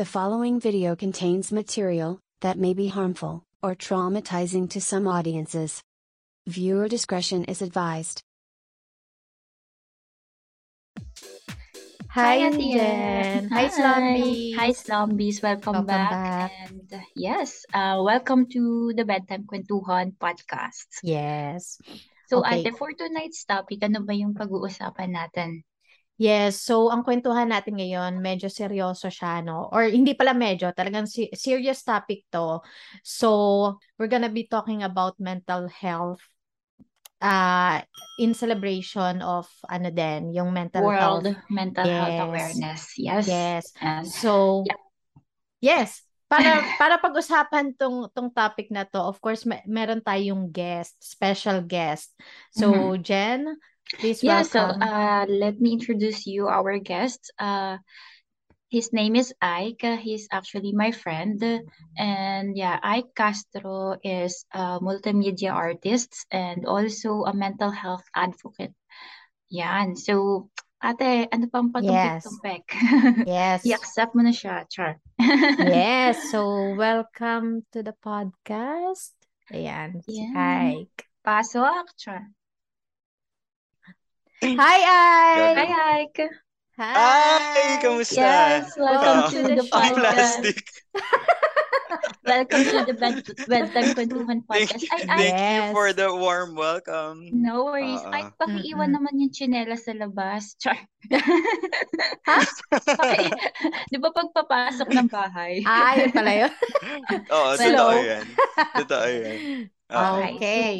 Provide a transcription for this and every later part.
The following video contains material that may be harmful or traumatizing to some audiences. Viewer discretion is advised. Hi, Ate Jen. Hi, Hi. Slumbies. Hi, Slumbies. Welcome, Welcome back. back. And uh, yes, uh, welcome to the Bedtime Kwentuhan podcast. Yes. So, Okay. ate, for tonight's topic, ano ba yung pag-uusapan natin? Yes, so ang kwentuhan natin ngayon, medyo seryoso siya, no? Or hindi pala medyo, talagang si- serious topic to. So, we're gonna be talking about mental health uh, in celebration of ano din, yung mental World health. Mental Health Yes. Awareness. Yes. Yes. And So, Yeah. yes, para para pag-usapan tong tong topic na to, of course, me- meron tayong guest, special guest. So, Jen, please yeah, so uh, let me introduce you our guest. Uh, his name is Ike. He's actually my friend. And yeah, Ike Castro is a multimedia artist and also a mental health advocate. Yan. So, ate, ano pang Yes. patumpik-tumpik? Yes. I-accept mo na siya, Char. Yes, so welcome to the podcast. Ayan, si Yan. Ike. Pasok, Char. Hi, Ike! Hi, Ike. Ay, kamusta? Yes, welcome Ah, to the podcast. plastic. Welcome to the Bed Bedtime Kwentuhan Thank, podcast. Ay, Ike, thank you for Yes. the warm welcome. No worries. Oo. Ay, pakiiwan Mm-mm. naman yung tsinelas sa labas. Char. Ha? Paki, di ba pagpapasok ng bahay? Ah, yun pala yun. Oo, Well, totoo Slow. yan. Totoo yan. Okay, Okay.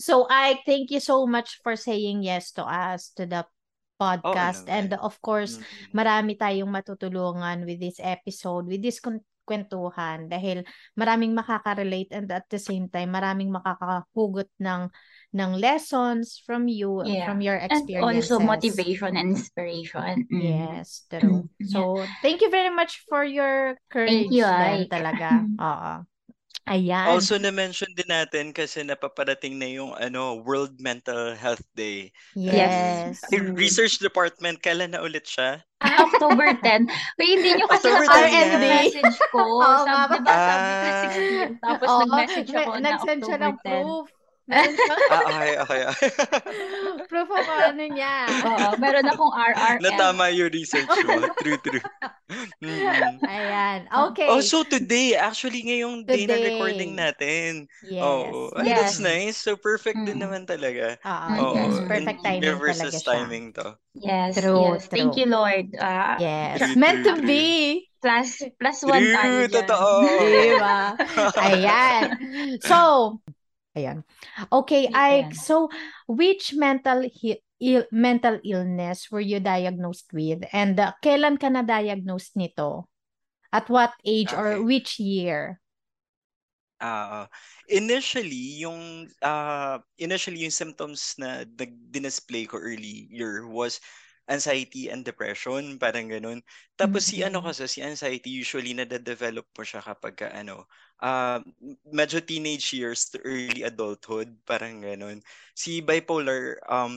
So, Ike, thank you so much for saying yes to us, to the Oo podcast. And naman. of course, Mm. marami tayong matutulungan with this episode, with this kwentuhan dahil maraming makaka-relate and at the same time maraming makakahugot ng ng lessons from you yeah. from your And also experiences. motivation and inspiration. Mm. Yes, true. Yeah. So, thank you very much for your Thank courage you, din Ike. talaga. Oo. Ayan. Also na-mention din natin kasi napaparating na yung ano World Mental Health Day. Yes. Mm. research department, kailan na ulit siya? Ah, October 10. Uy, hindi nyo kasi October 10 nakarinig R&D. yung yan. message ko. Nga Sabi, di ba sabi ka Ah. 16? Tapos Oo, nag-message ako na nag-send siya October ng 10. proof. Ah, okay, okay. proof of ano niya. Oo, meron akong RRM. Natama yung research mo. True, true. Mm. Ayan. Oh. Okay. Also today, actually ngayong day na recording Today. natin. Yes. Oo. Ay, that's Yes. nice. So perfect din Mm. naman talaga. Oo, Oo. yes. Perfect In timing talaga siya. timing to. Yes, True, yes. Thank true. you, Lord. Ah, Yes. True, Meant to true, true. be. plus, plus one tayo True, dyan. totoo. Diba? Ayan. So, ayan. Okay, Ike. Ayan. So, which mental he- ill- mental illness were you diagnosed with? And uh, kailan ka na-diagnosed nito? At what age or Okay. which year? Ah, initially yung ah initially yung symptoms na nag-display ko earlier was anxiety and depression, parang ganun. Tapos si ano kasi si anxiety usually nade-develop mo siya kapag ka, ano ah medyo teenage years to early adulthood, parang ganun. Si bipolar um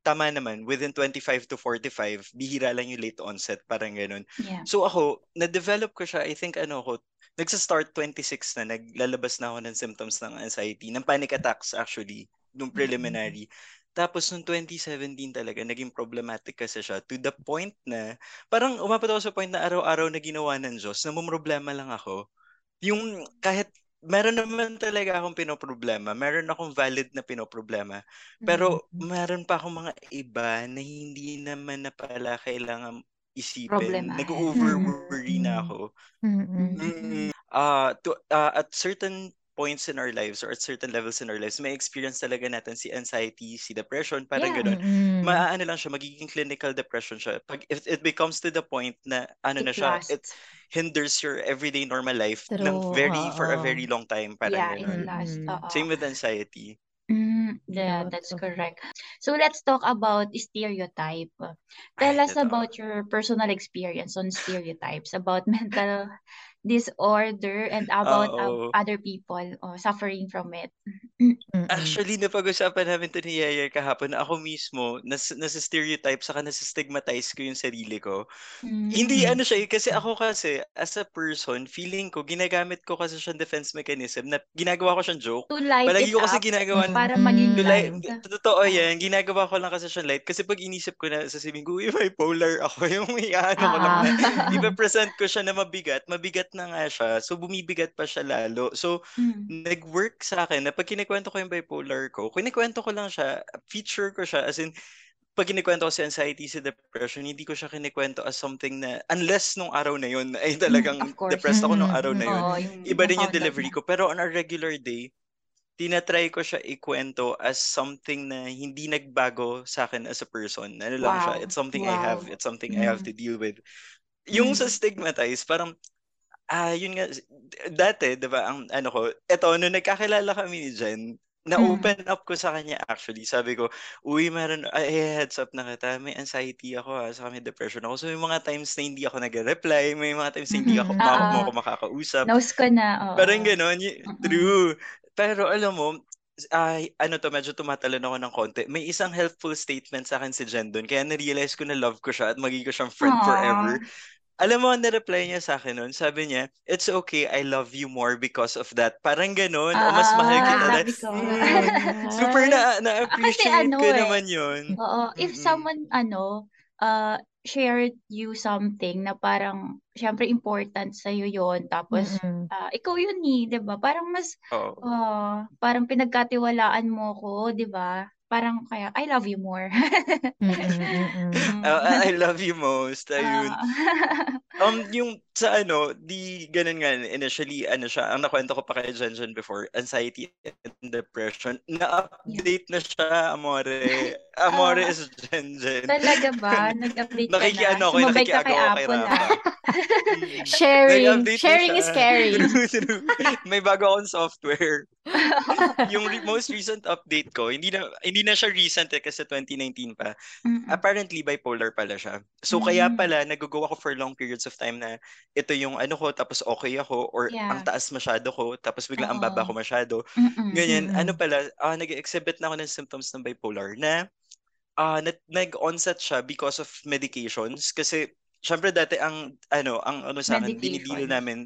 tama naman within 25 to 45, bihira lang yung late onset, parang ganun. Yeah. So ako, na-develop ko siya, I think ano ko, nagsa-start 26 na, naglalabas na ako ng symptoms ng anxiety, ng panic attacks actually, nung preliminary. Tapos nung 2017 talaga, naging problematic kasi siya to the point na, parang umabot ako sa point na araw-araw na ginawa ng Diyos, na problema lang ako. Yung kahit meron naman talaga akong pinoproblema, meron akong valid na pinoproblema, pero Mhm. meron pa akong mga iba na hindi naman na pala kailangan isipin. Problemahin. Nag-over-worry na Mhm. ako. Mhm. Mm, ah, to, ah, at certain points in our lives or at certain levels in our lives, may experience talaga natin si anxiety, si depression, parang Yeah. ganun. Mhm. Maaano lang siya, magiging clinical depression siya. Pag if it becomes to the point na ano na It siya, it lasts. hinders your everyday normal life ng True, very for a very long time, parang Yeah, it ganun. lasts. Mhm. Oo. Same with anxiety. Mm, yeah, that's correct. So let's talk about stereotype. Tell us about your personal experience on stereotypes about mental disorder and about uh, other people oh, suffering from it. Actually, napag-usapan namin to ni Yaya kahapon na ako mismo, nas, nasa-stereotype, saka nasa-stigmatize ko yung sarili ko. Hindi Mm. ano siya, eh, kasi ako kasi, as a person, feeling ko, ginagamit ko kasi siyang defense mechanism na ginagawa ko siyang joke. To light Palagi it ko kasi up ginagawa Mm. para maging. To light, totoo yan, ginagawa ko lang kasi siyang light. Kasi pag inisip ko na, sasabihin ko, uy, bipolar ako, yung may ano ko lang na, Ah. ipapresent ko siya na mabigat, mabigat na nga siya, so bumibigat pa siya lalo. So, Mm. nag-work sa akin na pag kinikwento ko yung bipolar ko, kinikwento ko lang siya, feature ko siya, as in, pag kinikwento ko si anxiety, si depression, hindi ko siya kinikwento as something na, unless nung araw na yun, ay talagang of course. depressed ako nung Mm, araw na mm, yun. Oo, yung Iba din yung delivery na. ko. Pero on a regular day, tinatry ko siya ikwento as something na hindi nagbago sa akin as a person. Ano lang siya, Wow. it's something I have, Wow. it's something I have Mm. to deal with. Yung sa Mm. stigmatize, parang, ah, yun nga, dati, di ba, ang ano ko, eto, nung nagkakilala kami ni Jen, Mm. na-open up ko sa kanya actually. Sabi ko, uy, meron, ay, heads up na kita, may anxiety ako ha, sa may depression ako. So, may mga times na hindi ako nag-reply, may mga times na hindi ako, Mhm. ma- Ah, ah. ako makakausap. Nose ko na, oo. Parang gano'n, y- true. Pero alam mo, ay, ano to, medyo tumatalon ako ng konti. May isang helpful statement sa akin si Jen doon. Kaya na-realize ko na love ko siya at magiging ko siyang friend Aw. forever. Alam mo, ang na-reply niya sa akin noon, sabi niya, it's okay, I love you more because of that. Parang gano'n, o mas mahal Ah, kita. na-. Mm, super na, na-appreciate ano ko eh. naman yun. Oo, if someone ano uh shared you something na parang syempre important sa iyo yon tapos Mm-mm. ah, ikaw yun ni, 'di ba? Parang mas Oo. ah, parang pinagkatiwalaan mo ko, 'di ba? Parang kaya I love you more. Mm-mm, mm-mm. Mm. Uh, I love you most. Ayun. Ah. Um, yung sa ano, di ganun nga, initially, ano siya, ang nakwento ko pa kay Jen Jen before, anxiety and depression, na-update na siya, Amore. Amore Ah. is Jen Jen. Talaga ba? Nag-update ka na? Nakikiano ako, Sumabay ka kay Rafa. ah. Sharing. Na Sharing siya. is caring. May bago akong software. yung re- most recent update ko, hindi na hindi na siya recent eh, kasi 2019 pa. Mm-mm. Apparently bipolar pala siya. So kaya Mm. pala nag-go ako for long periods of time na ito yung ano ko tapos okay ako or ang Yeah. taas masyado ko tapos biglang ang baba ko masyado. Mm-mm. Ganyan. Ano pala, ah nag-exhibit na ako ng symptoms ng bipolar na nag- nag-onset siya because of medications kasi syempre dati ang ano ang ano sa akin Medication. namin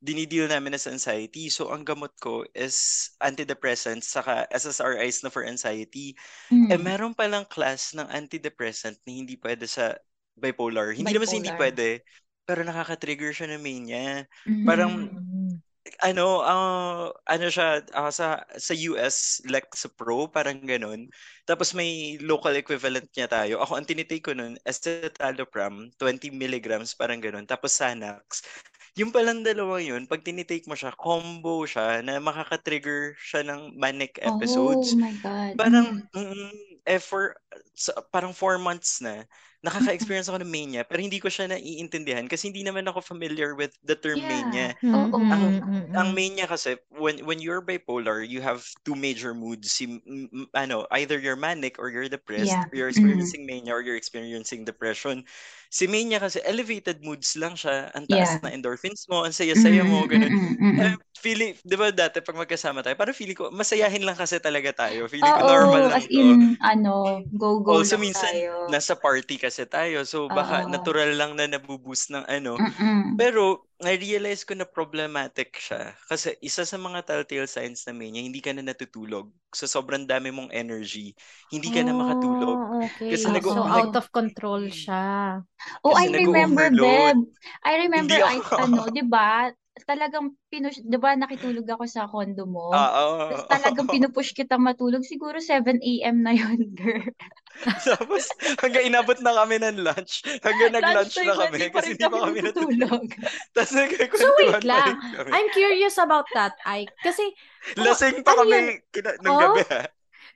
dinidil namin as anxiety. So ang gamot ko is antidepressants saka SSRIs na for anxiety. Eh Mm. meron palang class ng antidepressant na hindi pwede sa bipolar. Hindi naman sa hindi Bipolar. pwede, pero nakaka-trigger siya ng mania. Parang Mm. Mm. ano, ah, ano siya ah, sa sa US Lexapro, parang ganun. Tapos may local equivalent niya tayo. Ako ang tinitake ko nun, escitalopram, 20 milligrams, parang ganun. Tapos Xanax. Yung palang dalawang yun, pag tinitake mo siya, combo siya na makaka-trigger siya ng manic Oh episodes. my God. Parang, Mm. mm, eh, for, sa- parang four months na, nakaka-experience ako ng mania, pero hindi ko siya naiintindihan kasi hindi naman ako familiar with the term Yeah. mania. Oo. Ang, ang mania kasi, when, when you're bipolar, you have two major moods. Si, ano, either you're manic or you're depressed, Yeah. or you're Mm. experiencing mania or you're experiencing depression. Si mania kasi, elevated moods lang siya. Ang taas Yeah. na endorphins mo, ang saya-saya mo, Mm, ganun. mm, mm, mm, Eh, mm. feeling, di ba dati pag magkasama tayo, parang feeling ko, masayahin lang kasi talaga tayo. Feeling ko Oo, normal lang as to. in, ano, go-go Also, lang minsan, tayo. nasa party kasi tayo. So, baka Oo. natural lang na nabuboost ng ano. Mm-mm. Pero, I-realize ko na problematic siya. Kasi isa sa mga telltale signs na mania, hindi ka na natutulog. So, sobrang dami mong energy. Hindi ka na makatulog. Oh, okay. Kasi nag- so, nag- out of control siya. Oh, I remember. Beb. I remember, I, ano, di ba? Talagang pinush, di ba, nakitulog ako sa condo mo. Oo. Tapos talagang pinupush kitang matulog. Siguro 7 a.m. na yun, girl. Tapos, hanggang inabot na kami ng lunch. Hanggang nag-lunch na kami. Kasi hindi pa kami natutulog. Tapos, So, wait lang. kami. I'm curious about that, Ike. Kasi, Lasing pa ano kami yun? kina- ng Oh? gabi, ha?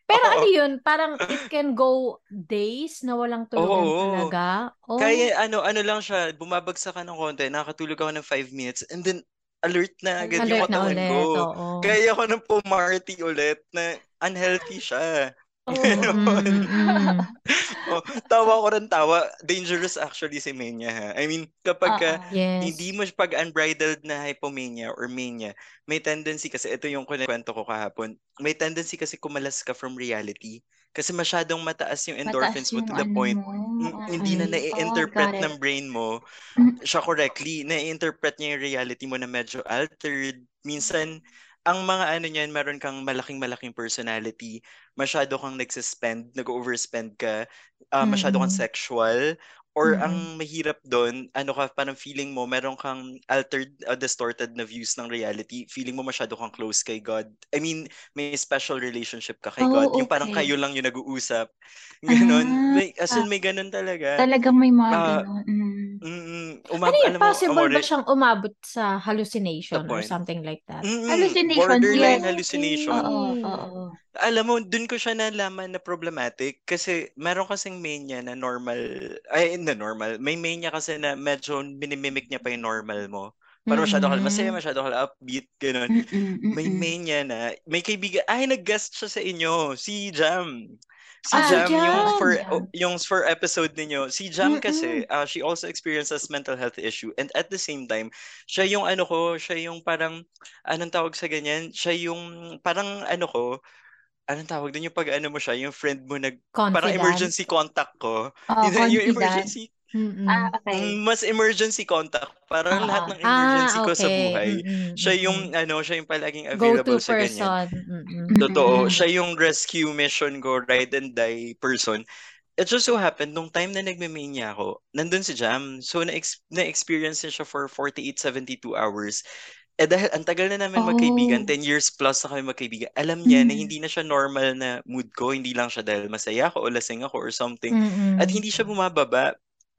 Pero Oo. ano yun? Parang it can go days na walang tulugan Oo. talaga. Oh. Kaya ano, ano lang siya, bumabagsak ka ng konti, nakakatulog ako ng 5 minutes, and then alert na agad yung alert na katawan ko. Oo. Kaya ako nang pumarty ulit na unhealthy siya. Oh. Mm-mm. oh, tawa ko rin tawa. Dangerous actually si mania ha. I mean, kapag ka, Oo. Yes. hindi mo pag unbridled na hypomania or mania, may tendency kasi, ito yung kwento ko kahapon, may tendency kasi kumalas ka from reality. Kasi masyadong mataas yung endorphins Mataas mo to yung the ano point, mo. mm, hindi na Okay. nai-interpret Oh, ng brain mo Mm. siya correctly. Nai-interpret niya yung reality mo na medyo altered. Minsan, ang mga ano niyan, meron kang malaking-malaking personality, masyado kang nagsispend, nag-overspend ka, ah, masyado kang Mm-mm. sexual, or Mm-mm. ang mahirap doon, ano ka, parang feeling mo, meron kang altered, uh, distorted na views ng reality. Feeling mo masyado kang close kay God. I mean, may special relationship ka kay Oh, God. Yung parang kayo lang yung nag-uusap. Ganon. Ah, May, as in, may ganon talaga. Talagang may mga Ah, ganun. Mm. Mm, Ano umab- yun? alam mo, Possible ba siyang umabot sa hallucination or something like that? Mm, Hallucinations, borderline yes. hallucination. Oo, Okay. oo. Alam mo, dun ko siya nalaman na problematic kasi meron kasing mania na normal, ay, na normal. May mania kasi na medyo minimimic niya pa yung normal mo. Parang masyado ka masaya, masyado ka upbeat, ganun. May mm-mm. mania na, may kaibigan, ay, nag-guest siya sa inyo, si Jam. Si Ah, si Jam, yung Jam. for Jam. yung for episode ninyo. Si Jam Mm-mm. kasi, uh, she also experiences mental health issue and at the same time, siya yung ano ko, siya yung parang anong tawag sa ganyan? Siya yung parang ano ko, anong tawag doon yung pag ano mo siya, yung friend mo nag parang Confidant. emergency contact ko. Oh, Yun na, yung confidant. emergency Mm-mm. Ah, okay. mm, mas emergency contact. Parang Oo. lahat ng Ah, emergency ko sa okay. buhay. Mm-mm, Siya yung ano, siya yung palaging Go-to available sa ganyan. person. Mm-mm. Totoo. Siya yung rescue mission ko, ride and die person. It just so happened, nung time na nagme-mania ako, nandun si Jam. So, na-ex- na-experience niya siya for 48, 72 hours. Eh dahil ang tagal na namin magkaibigan, Oh. 10 years plus na kami magkaibigan, alam niya na Mm. hindi na siya normal na mood ko, hindi lang siya dahil masaya ako o lasing ako or something. Mm-mm. At hindi siya bumababa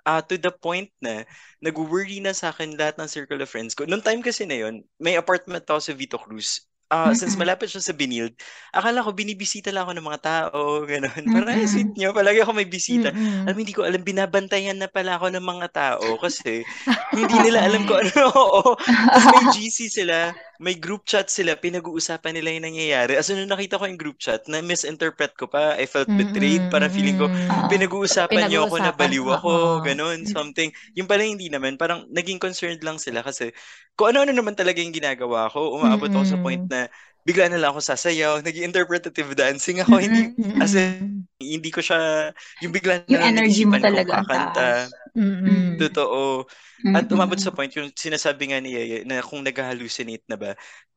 ah to the point na nag-worry na sa akin lahat ng circle of friends ko. Noong time kasi na yun, may apartment ako sa Vito Cruz. Ah, since malapit siya sa Binild, akala ko binibisita lang ako ng mga tao, gano'n. Parang, ay, Mm-mm. sweet niyo, palagi ako may bisita. Mm-mm. Alam hindi ko alam, binabantayan na pala ako ng mga tao kasi hindi nila alam ko ano. Oo. Tapos may GC sila, may group chat sila, pinag-uusapan nila yung nangyayari. As in, nung nakita ko yung group chat, na misinterpret ko pa, I felt betrayed, Mm-mm, parang feeling ko, mm-mm. Oo. pinag-uusapan niyo ako na Pinag-uusapan, baliw ako, oo. ganun, something. Yung pala hindi naman, parang naging concerned lang sila kasi kung ano-ano naman talaga yung ginagawa ko, umaabot ako sa point na bigla na lang ako sasayaw, nag interpretative dancing ako, hindi, Mm-mm. as in, hindi ko siya, yung bigla na Yung lang energy mo kong talaga ang kakanta. taas. Mm-mm. Totoo. At umabot sa point, yung sinasabi nga ni Yeye, na kung nag-hallucinate na ba,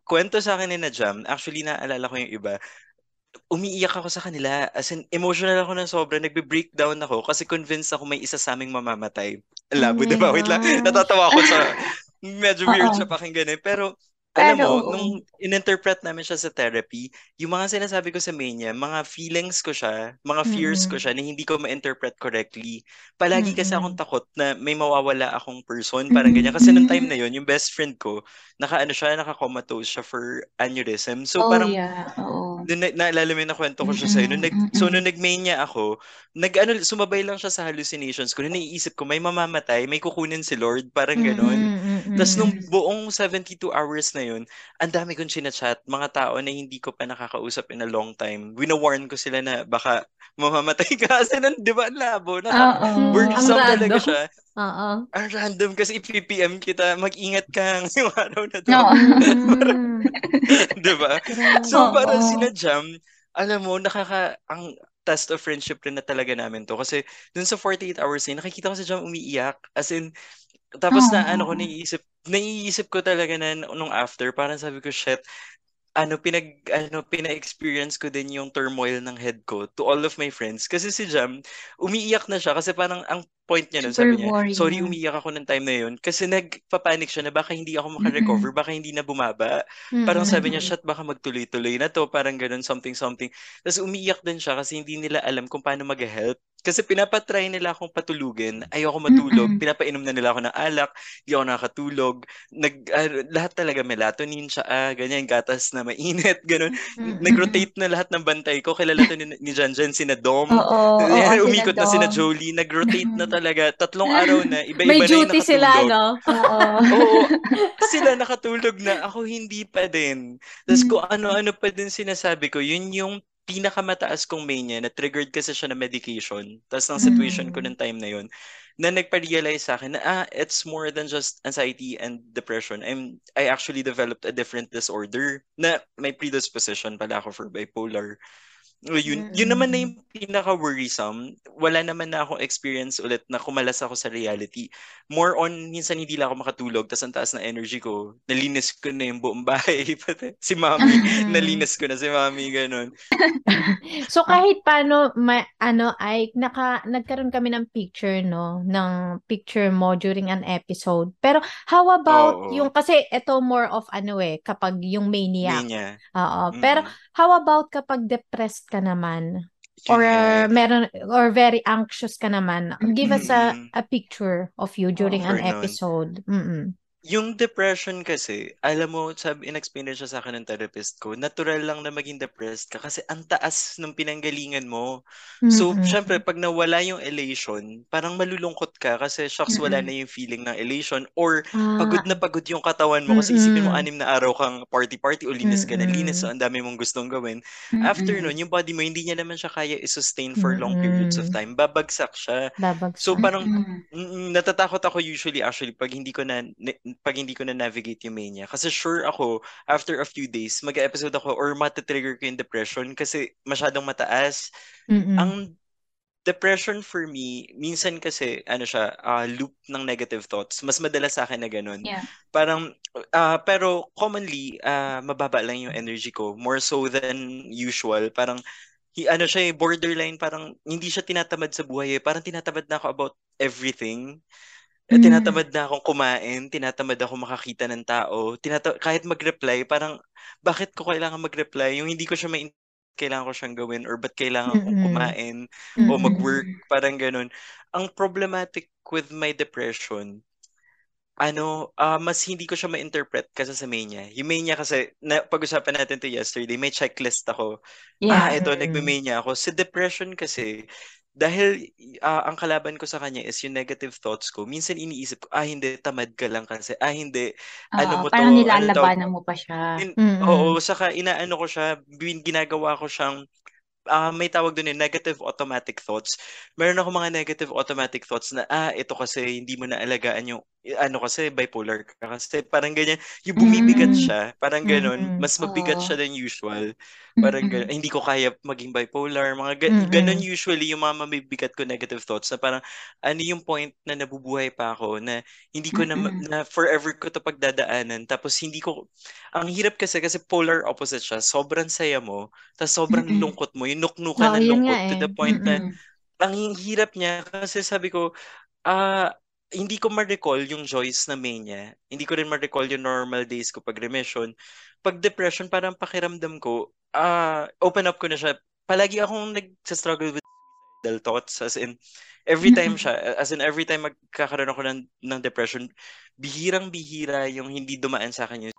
kwento sa akin ni na Jam, actually naalala ko yung iba, umiiyak ako sa kanila. As in, emotional ako ng sobra. Nagbe-breakdown ako kasi convinced ako may isa sa aming mamamatay. Labo, Oh my di ba? Wait lang. gosh. Natatawa ako sa... Medyo weird Oo. siya pakinggan eh. Pero, alam Pero, mo, oo. nung in-interpret namin siya sa therapy, yung mga sinasabi ko sa mania, mga feelings ko siya, mga fears ko Mm-mm. siya na hindi ko ma-interpret correctly. Palagi kasi akong Mm-mm. takot na may mawawala akong person, parang ganyan. Kasi nung time na yun, yung best friend ko, naka-ano siya, naka-comatose siya for aneurysm. So Oh, parang yeah. Oo. Doon na, naalala mo yung nakwento ko siya sa'yo. Nung nag, so, mm-mm. nung nag-mania ako, nag, ano, sumabay lang siya sa hallucinations ko. Na naiisip ko, may mamamatay, may kukunin si Lord, parang ganon. Mm-mm, Tapos nung buong 72 hours na yun, ang dami kong chinachat, mga tao na hindi ko pa nakakausap in a long time. Wina-warn ko sila na baka mamamatay ka. Kasi nun, di ba, labo. Ang worrisome talaga random. siya. Oo. Ang random kasi i-PPM kita, mag-ingat ka ngayong araw na to. Mm. di ba? So, parang sina Jam, alam mo, nakaka, ang test of friendship rin na talaga namin to. Kasi dun sa 48 hours na yun, nakikita ko si Jam umiiyak. As in, tapos na ano ko, naiisip, naiisip ko talaga na nung after, parang sabi ko, shit, ano pinag ano pina-experience ko din yung turmoil ng head ko to all of my friends. Kasi si Jam umiiyak na siya kasi parang ang point niya nun Super sabi niya worrying. sorry umiiyak ako ng time na yun. Kasi nagpapanik siya na baka hindi ako makarecover baka hindi na bumaba. Parang sabi niya shit baka magtuloy-tuloy na to. Parang ganun something something. Tapos umiiyak din siya kasi hindi nila alam kung paano mag-help kasi pinapatry nila akong patulugin ayoko matulog Mm-mm. pinapainom na nila ako ng alak hindi ako nakakatulog nag ah, lahat talaga melatonin siya ah, ganyan gatas na mainit ganun Mm-mm. nag-rotate na lahat ng bantay ko kilala to ni, ni Janjan sina Dom Oo. Oo. Ayan, sila umikot na sina. Jolie nag-rotate na talaga tatlong araw na iba-iba May na yung duty sila, nakatulog no? Oo. Oo, sila nakatulog na, ako hindi pa din. Tapos kung ano-ano pa din sinasabi ko, yun yung pinakamataas kong mania na triggered kasi siya na medication. Tapos ng situation ko Mm. ng time na yun, na nagpa-realize sa akin na ah, it's more than just anxiety and depression. I'm I actually developed a different disorder na may predisposition pala ako for bipolar. Yun, yun naman na yung pinaka-worrisome. Wala naman na akong experience ulit na kumalas ako sa reality. More on, minsan hindi lang ako makatulog, tas ang taas na energy ko. Nalinis ko na yung buong bahay. Pati si mami, Mm. nalinis ko na si mami, ganun. So kahit paano ma, ano ay naka nagkaroon kami ng picture no ng picture mo during an episode. Pero how about Oo. yung kasi ito more of ano eh kapag yung maniac. Mania. Oo. Pero Mm. how about kapag depressed ka naman or eh. meron or very anxious ka naman? Give us a Mm. a picture of you during an For nun. episode. Mm-mm. Yung depression kasi, alam mo, sabi, in-explain siya sa akin ng therapist ko, natural lang na maging depressed ka kasi ang taas ng pinanggalingan mo. So, Mm-mm. syempre, pag nawala yung elation, parang malulungkot ka kasi shocks wala na yung feeling ng elation or pagod Ah, na pagod yung katawan mo kasi isipin mo anim na araw kang party-party o linis ka na linis so ang dami mong gustong gawin. After nun, yung body mo, hindi niya naman siya kaya i-sustain for long periods of time. Babagsak siya. So, Babagsak. parang Mm-mm. Mm, natatakot ako usually actually pag hindi ko na pag hindi ko na navigate yung mania kasi sure ako after a few days mag-episode ako or matatrigger ko yung depression kasi masyadong mataas. Mm-mm. Ang depression for me minsan kasi ano siya ah, loop ng negative thoughts. Mas madalas sa akin na ganun. Yeah. Parang ah, pero commonly ah, mababa lang yung energy ko more so than usual. Parang hi- ano siya eh, borderline parang hindi siya tinatamad sa buhay eh. Parang tinatamad na ako about everything. Mm. tinatamad na akong kumain, tinatamad ako makakita ng tao, tinata- kahit mag-reply, parang bakit ko kailangan mag-reply? Yung hindi ko siya main kailangan ko siyang gawin or ba't kailangan kong Mm-mm. kumain o Mm-mm. mag-work, parang ganun. Ang problematic with my depression, ano, ah, mas hindi ko siya ma-interpret kasi sa mania. Yung mania kasi, na, pag-usapan natin to yesterday, may checklist ako. Ah, Yeah. ito, Mm. nagme-mania ako. Sa depression kasi, dahil ah, ang kalaban ko sa kanya is yung negative thoughts ko, minsan iniisip ko, ah, hindi, tamad ka lang kasi. Ah, hindi, ano Oo, mo parang to, ano tawag, nilalabanan mo pa siya. in- Mm-mm. oo, saka inaano ko siya, bin- ginagawa ko siyang, ah, may tawag doon yung negative automatic thoughts. Meron ako mga negative automatic thoughts na, ah, ito kasi hindi mo naalagaan yung, ano kasi, bipolar ka kasi, parang ganyan, yung bumibigat Mm. siya, parang ganun, Mm-mm. mas mabigat siya than usual. Parang ganun, hindi ko kaya maging bipolar, mga ga- ganun usually yung mga mabibigat ko negative thoughts na parang, ano yung point na nabubuhay pa ako na hindi ko na, Mm-mm. na forever ko to pagdadaanan, tapos hindi ko, ang hirap kasi, kasi polar opposite siya, sobrang saya mo, tapos sobrang lungkot mo, yung nuknukan Oo, ng lungkot to eh. the point na, Mm-mm. ang hirap niya kasi sabi ko, ah, hindi ko ma-recall yung joys na mania. Hindi ko rin ma-recall yung normal days ko pag remission. Pag depression, parang pakiramdam ko, ah, open up ko na siya. Palagi akong nag-struggle with suicidal thoughts. As in, every time siya, as in every time magkakaroon ako ng, ng depression, bihirang-bihira yung hindi dumaan sa akin yung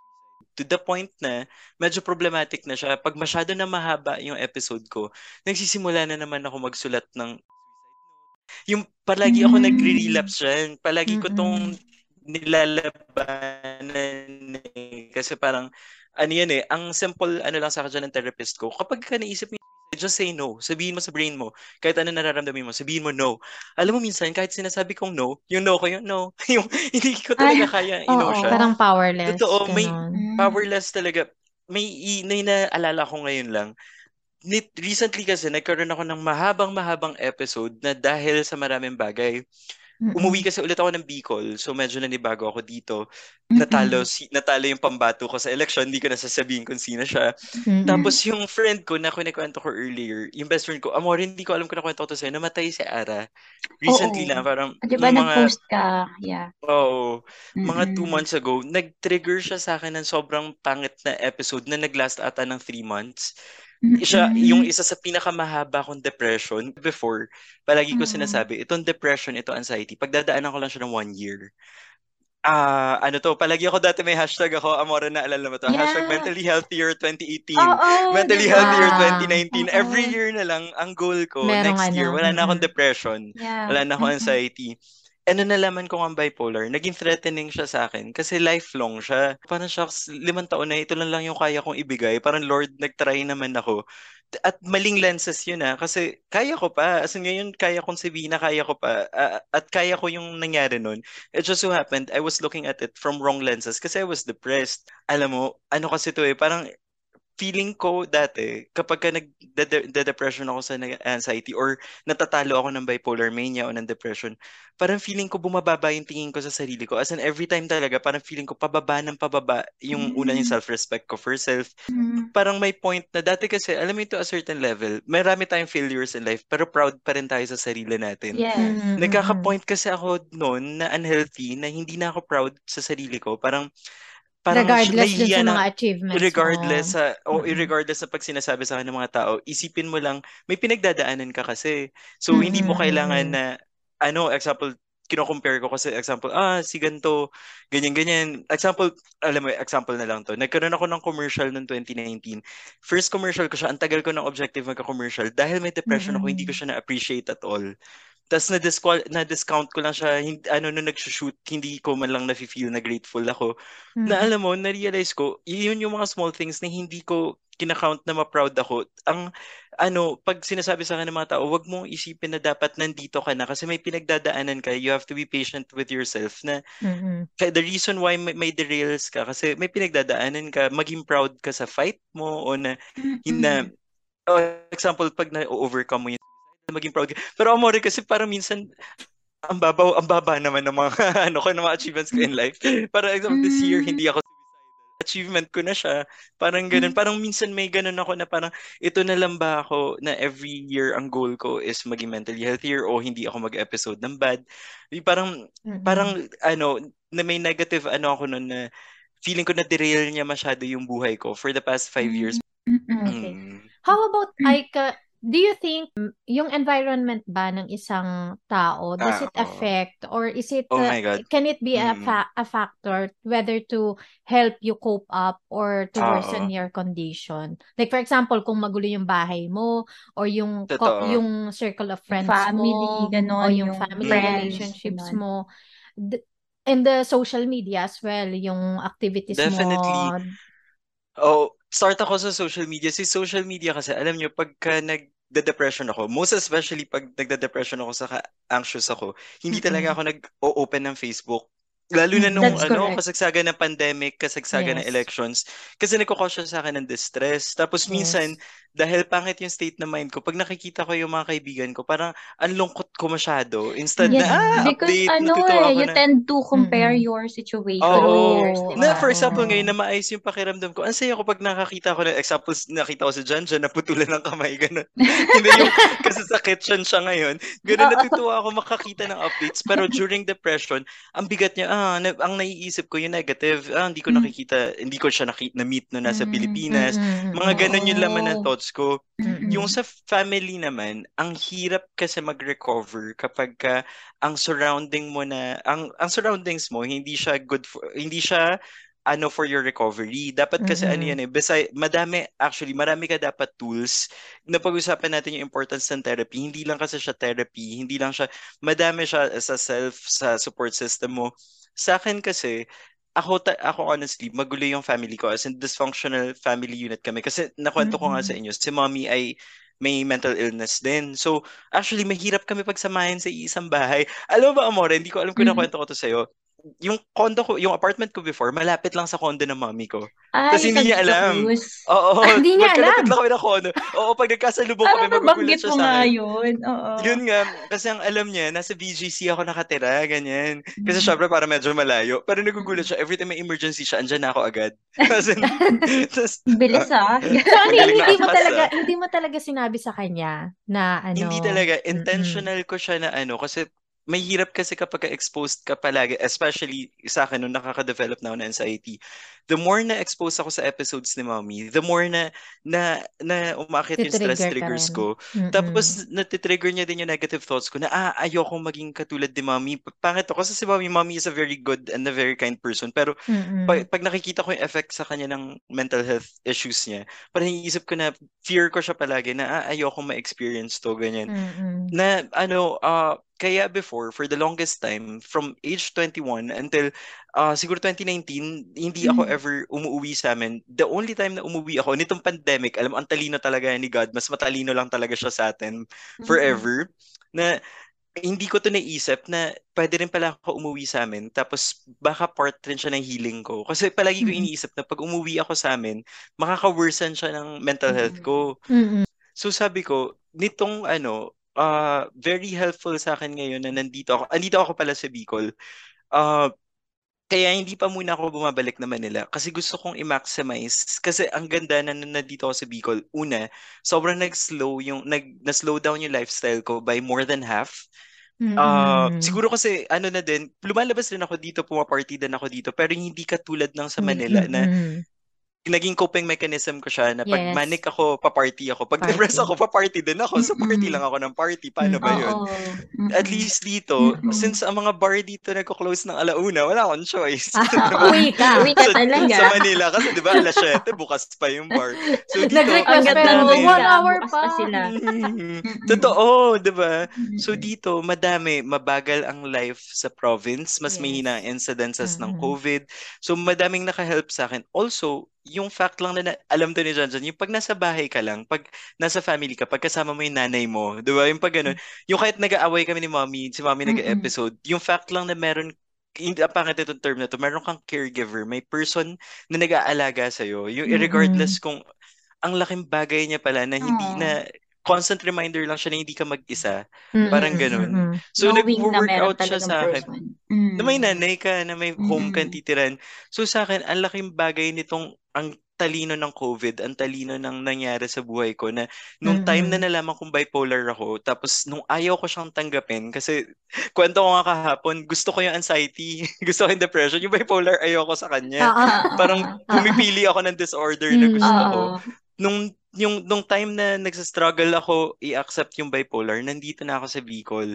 to the point na medyo problematic na siya. Pag masyado na mahaba yung episode ko, nagsisimula na naman ako magsulat ng yung palagi ako Mm. nagre-relapse dyan. Palagi ko tong nilalabanan eh. Kasi parang, ano yan eh, ang simple, ano lang sa akin ng therapist ko, kapag ka naisip mo, just say no. Sabihin mo sa brain mo, kahit ano nararamdamin mo, sabihin mo no. Alam mo minsan, kahit sinasabi kong no, yung no ko yung no. yung hindi ko talaga Ay, kaya i-no siya. Parang powerless. Totoo, may- ganon. Mm. Powerless talaga. May, may naalala ko ngayon lang. Recently kasi, nagkaroon ako ng mahabang-mahabang episode na dahil sa maraming bagay. Mm-mm. Umuwi kasi ulit ako ng Bicol, so medyo nanibago ako dito. Natalo, si, natalo yung pambato ko sa election, hindi ko na sasabihin kung sino siya. Mm-mm. Tapos yung friend ko na kunikwento ko earlier, yung best friend ko, Amor, hindi ko alam kung nakwento ko to sa'yo, namatay si Ara. Recently Oo. lang, parang, Di ba mga, nag-post ka? Yeah. oo, mga two months ago, nag-trigger siya sa akin ng sobrang pangit na episode na nag-last ata ng three months. Siya, yung isa sa pinakamahaba kong depression before, palagi ko sinasabi, itong depression, ito anxiety, pagdadaanan ko lang siya ng one year. Ah, ano to, palagi ako dati may hashtag ako, Amora na alala mo to, Yeah. hashtag mentally healthier 2018. Oo, Mentally diba? healthier Ah. 2019. Oo. Every year na lang, ang goal ko, Merong next year, ano, wala na akong depression. Yeah. Wala na akong anxiety. Ano nalaman ko ang bipolar, naging threatening siya sa akin kasi lifelong siya. Parang shucks, limang taon na ito lang lang yung kaya kong ibigay. Parang Lord, nagtry naman ako. At maling lenses yun ah. Kasi kaya ko pa. As in, ngayon, kaya kong sabihin na kaya ko pa. Uh, at kaya ko yung nangyari nun. It just so happened, I was looking at it from wrong lenses kasi I was depressed. Alam mo, ano kasi to eh, parang feeling ko dati, kapag ka nag-depression ako sa anxiety or natatalo ako ng bipolar mania o ng depression, parang feeling ko bumababa yung tingin ko sa sarili ko. As in, every time talaga, parang feeling ko pababa ng pababa yung mm-hmm. una yung self-respect ko for self. Mm-hmm. Parang may point na dati kasi, alam mo to a certain level, marami tayong failures in life, pero proud pa rin tayo sa sarili natin. Yes. Mm-hmm. Nagkaka-point kasi ako noon na unhealthy, na hindi na ako proud sa sarili ko. Parang, parang regardless dun sa mga achievements regardless mo. sa o mm-hmm. regardless sa pag sinasabi sa ng mga tao isipin mo lang may pinagdadaanan ka kasi so mm-hmm. hindi mo kailangan na ano example kino-compare ko kasi example ah si ganto ganyan ganyan example alam mo example na lang to nagkaroon ako ng commercial noong 2019 first commercial ko siya ang tagal ko ng objective magka-commercial dahil may depression mm-hmm. ako hindi ko siya na-appreciate at all tapos na-disqual- na-discount ko lang siya, hindi, ano, nung nag-shoot, hindi ko man lang na-feel na grateful ako. Mm. Na alam mo, na-realize ko, yun yung mga small things na hindi ko kinakount na ma-proud ako. Ang, ano, pag sinasabi sa akin ng mga tao, wag mong isipin na dapat nandito ka na kasi may pinagdadaanan ka. You have to be patient with yourself na mm-hmm. the reason why may, may derails ka kasi may pinagdadaanan ka, maging proud ka sa fight mo o na, mm-hmm. na oh, example, pag na-overcome mo yung maging proud. Pero amore kasi parang minsan ang baba ang baba naman ng mga ano ko ng mga achievements ko in life. Para example this year hindi ako achievement ko na siya. Parang ganun. Parang minsan may ganun ako na parang ito na lang ba ako na every year ang goal ko is maging mentally healthier o hindi ako mag-episode ng bad. Parang mm-hmm. parang ano na may negative ano ako noon na feeling ko na derail niya masyado yung buhay ko for the past five years. Mm-hmm. Okay. Mm. How about Aika? Do you think yung environment ba ng isang tao does ah, it affect or is it oh my God. can it be mm. a, fa- a factor whether to help you cope up or to worsen oh. your condition like for example kung magulo yung bahay mo or yung ko, yung circle of friends family, mo ganon, or yung, yung family friends, relationships ganon. mo and the social media as well yung activities Definitely. mo Oh, start ako sa social media. Si social media kasi, alam nyo, pagka nag-depression ako, most especially pag nagda-depression ako sa anxious ako, hindi talaga ako nag-open ng Facebook. Lalo na mm, nung That's ano, correct. kasagsagan ng pandemic, kasagsagan yes. ng elections. Kasi nagko-cause sa akin ng distress. Tapos minsan, yes dahil pangit yung state ng mind ko, pag nakikita ko yung mga kaibigan ko, parang ang lungkot ko masyado. Instead yes, na, ah, because update, ano eh, you na, tend to compare mm-hmm. your situation oh, with yours. Diba? Na, for example, ngayon na maayos yung pakiramdam ko, ang saya ko pag nakakita ko na, example, nakita ko si Jan, Jan, naputulan ng kamay, gano'n. Hindi yung, kasi sa kitchen siya ngayon, gano'n natutuwa ako makakita ng updates. Pero during depression, ang bigat niya, ah, na, ang naiisip ko yung negative, ah, hindi ko mm. nakikita, hindi ko siya nakita, na-meet no nasa mm-hmm. Pilipinas. Mm-hmm. Mga gano'n yung laman ng thoughts thoughts ko. Mm-hmm. Yung sa family naman, ang hirap kasi mag-recover kapag ka ang surrounding mo na ang ang surroundings mo hindi siya good for, hindi siya ano for your recovery. Dapat kasi mm-hmm. ano yan eh. Beside, madami, actually, marami ka dapat tools. na pag-usapan natin yung importance ng therapy. Hindi lang kasi siya therapy. Hindi lang siya, madami siya sa self, sa support system mo. Sa akin kasi, ako, ta- ako honestly, magulo yung family ko. As in, dysfunctional family unit kami. Kasi nakwento mm-hmm. ko nga sa inyo, si mommy ay may mental illness din. So, actually, mahirap kami pagsamahin sa isang bahay. Alam ba, Amore, hindi ko alam kung mm-hmm. nakwento ko to sa'yo yung condo ko, yung apartment ko before, malapit lang sa condo ng mommy ko. Ay, Kasi hindi niya alam. Oo, ah, hindi niya alam. lang kami ng condo. Oo, pag nagkasalubong kami, magugulat siya sa akin. yun. Oo. Yun nga, kasi ang alam niya, nasa BGC ako nakatira, ganyan. Kasi mm. syempre para medyo malayo. Pero nagugulat siya, every time may emergency siya, andyan ako agad. Kasi, tas, Bilis ah. so, ano, hindi mo talaga, hindi mo talaga sinabi sa kanya na ano. Hindi talaga. Intentional ko siya na ano, kasi may hirap kasi kapag exposed ka palagi, especially sa akin nung nakaka-develop na ako ng anxiety. The more na exposed ako sa episodes ni Mommy, the more na na, na umakit yung stress triggers ko. Mm-mm. Tapos natitrigger niya din yung negative thoughts ko na ah, ayoko maging katulad ni Mommy. Pangit ako kasi si Mommy, Mommy is a very good and a very kind person. Pero pag, pag nakikita ko yung effect sa kanya ng mental health issues niya, parang iisip ko na fear ko siya palagi na ah, ayoko ma-experience to, ganyan. Mm-mm. Na ano, uh, kaya before, for the longest time, from age 21 until uh, siguro 2019, hindi ako Mm. ever umuwi sa amin. The only time na umuwi ako, nitong pandemic, alam ang talino talaga ni God. Mas matalino lang talaga siya sa atin forever. Na hindi ko to naisip na pwede rin pala ako umuwi sa amin. Tapos baka part rin siya ng healing ko. Kasi palagi ko Mm-mm. iniisip na pag umuwi ako sa amin, makaka-worsen siya ng mental health ko. Mm-mm. So sabi ko, nitong ano, uh, very helpful sa akin ngayon na nandito ako. Andito ako pala sa Bicol. Uh, kaya hindi pa muna ako bumabalik na Manila kasi gusto kong i-maximize kasi ang ganda na nandito ako sa Bicol. Una, sobrang nag-slow yung nag na-slow down yung lifestyle ko by more than half. Uh, Mm-mm. siguro kasi ano na din, lumalabas rin ako dito, pumaparty din ako dito, pero hindi katulad ng sa Manila na Mm-mm. Naging coping mechanism ko siya na pag Yes. manic ako, paparty ako. Pag Party. depressed ako, paparty din ako. So party lang ako ng party. Paano ba yun? Oo. At least dito, Mm-mm. since ang mga bar dito nagko-close ng alauna, wala akong choice. Ah, uwi ka. Uwi ka sa, talaga. sa Manila kasi 'di ba alas 7 bukas pa yung bar. So dito Nag-request pero one hour Bukas pa. pa sila. Mm, Totoo, 'di ba? So dito madami, mabagal ang life sa province, mas Yes. mahina ang incidences ng. COVID. So madaming naka-help sa akin. Also, yung fact lang na, na alam to ni John John, yung pag nasa bahay ka lang, pag nasa family ka, pag kasama mo yung nanay mo, 'di ba? Yung pag ganun, yung kahit nag-aaway kami ni mommy, si mommy Mm-mm. nag-episode, yung fact lang na meron hindi ang pangit itong term na to, meron kang caregiver, may person na nag-aalaga sa'yo. Yung Mm-mm. irregardless kung ang laking bagay niya pala na hindi Aw. na constant reminder lang siya na hindi ka mag-isa. Mm-mm. Parang ganun. Mm-mm. So Knowing na nag-work meron out siya sa akin. person. Mm. Na may nanay ka, na may home kang Mm-mm. titiran. So sa akin, ang laking bagay nitong ang talino ng COVID, ang talino ng nangyari sa buhay ko na nung time na nalaman kong bipolar ako, tapos nung ayaw ko siyang tanggapin, kasi kwento ko nga kahapon, gusto ko yung anxiety, gusto ko yung depression, yung bipolar ayaw ko sa kanya. Oo. Parang Oo. pumipili ako ng disorder na Mm. gusto ko. Nung yung nung time na nagsa-struggle ako i-accept yung bipolar, nandito na ako sa Bicol.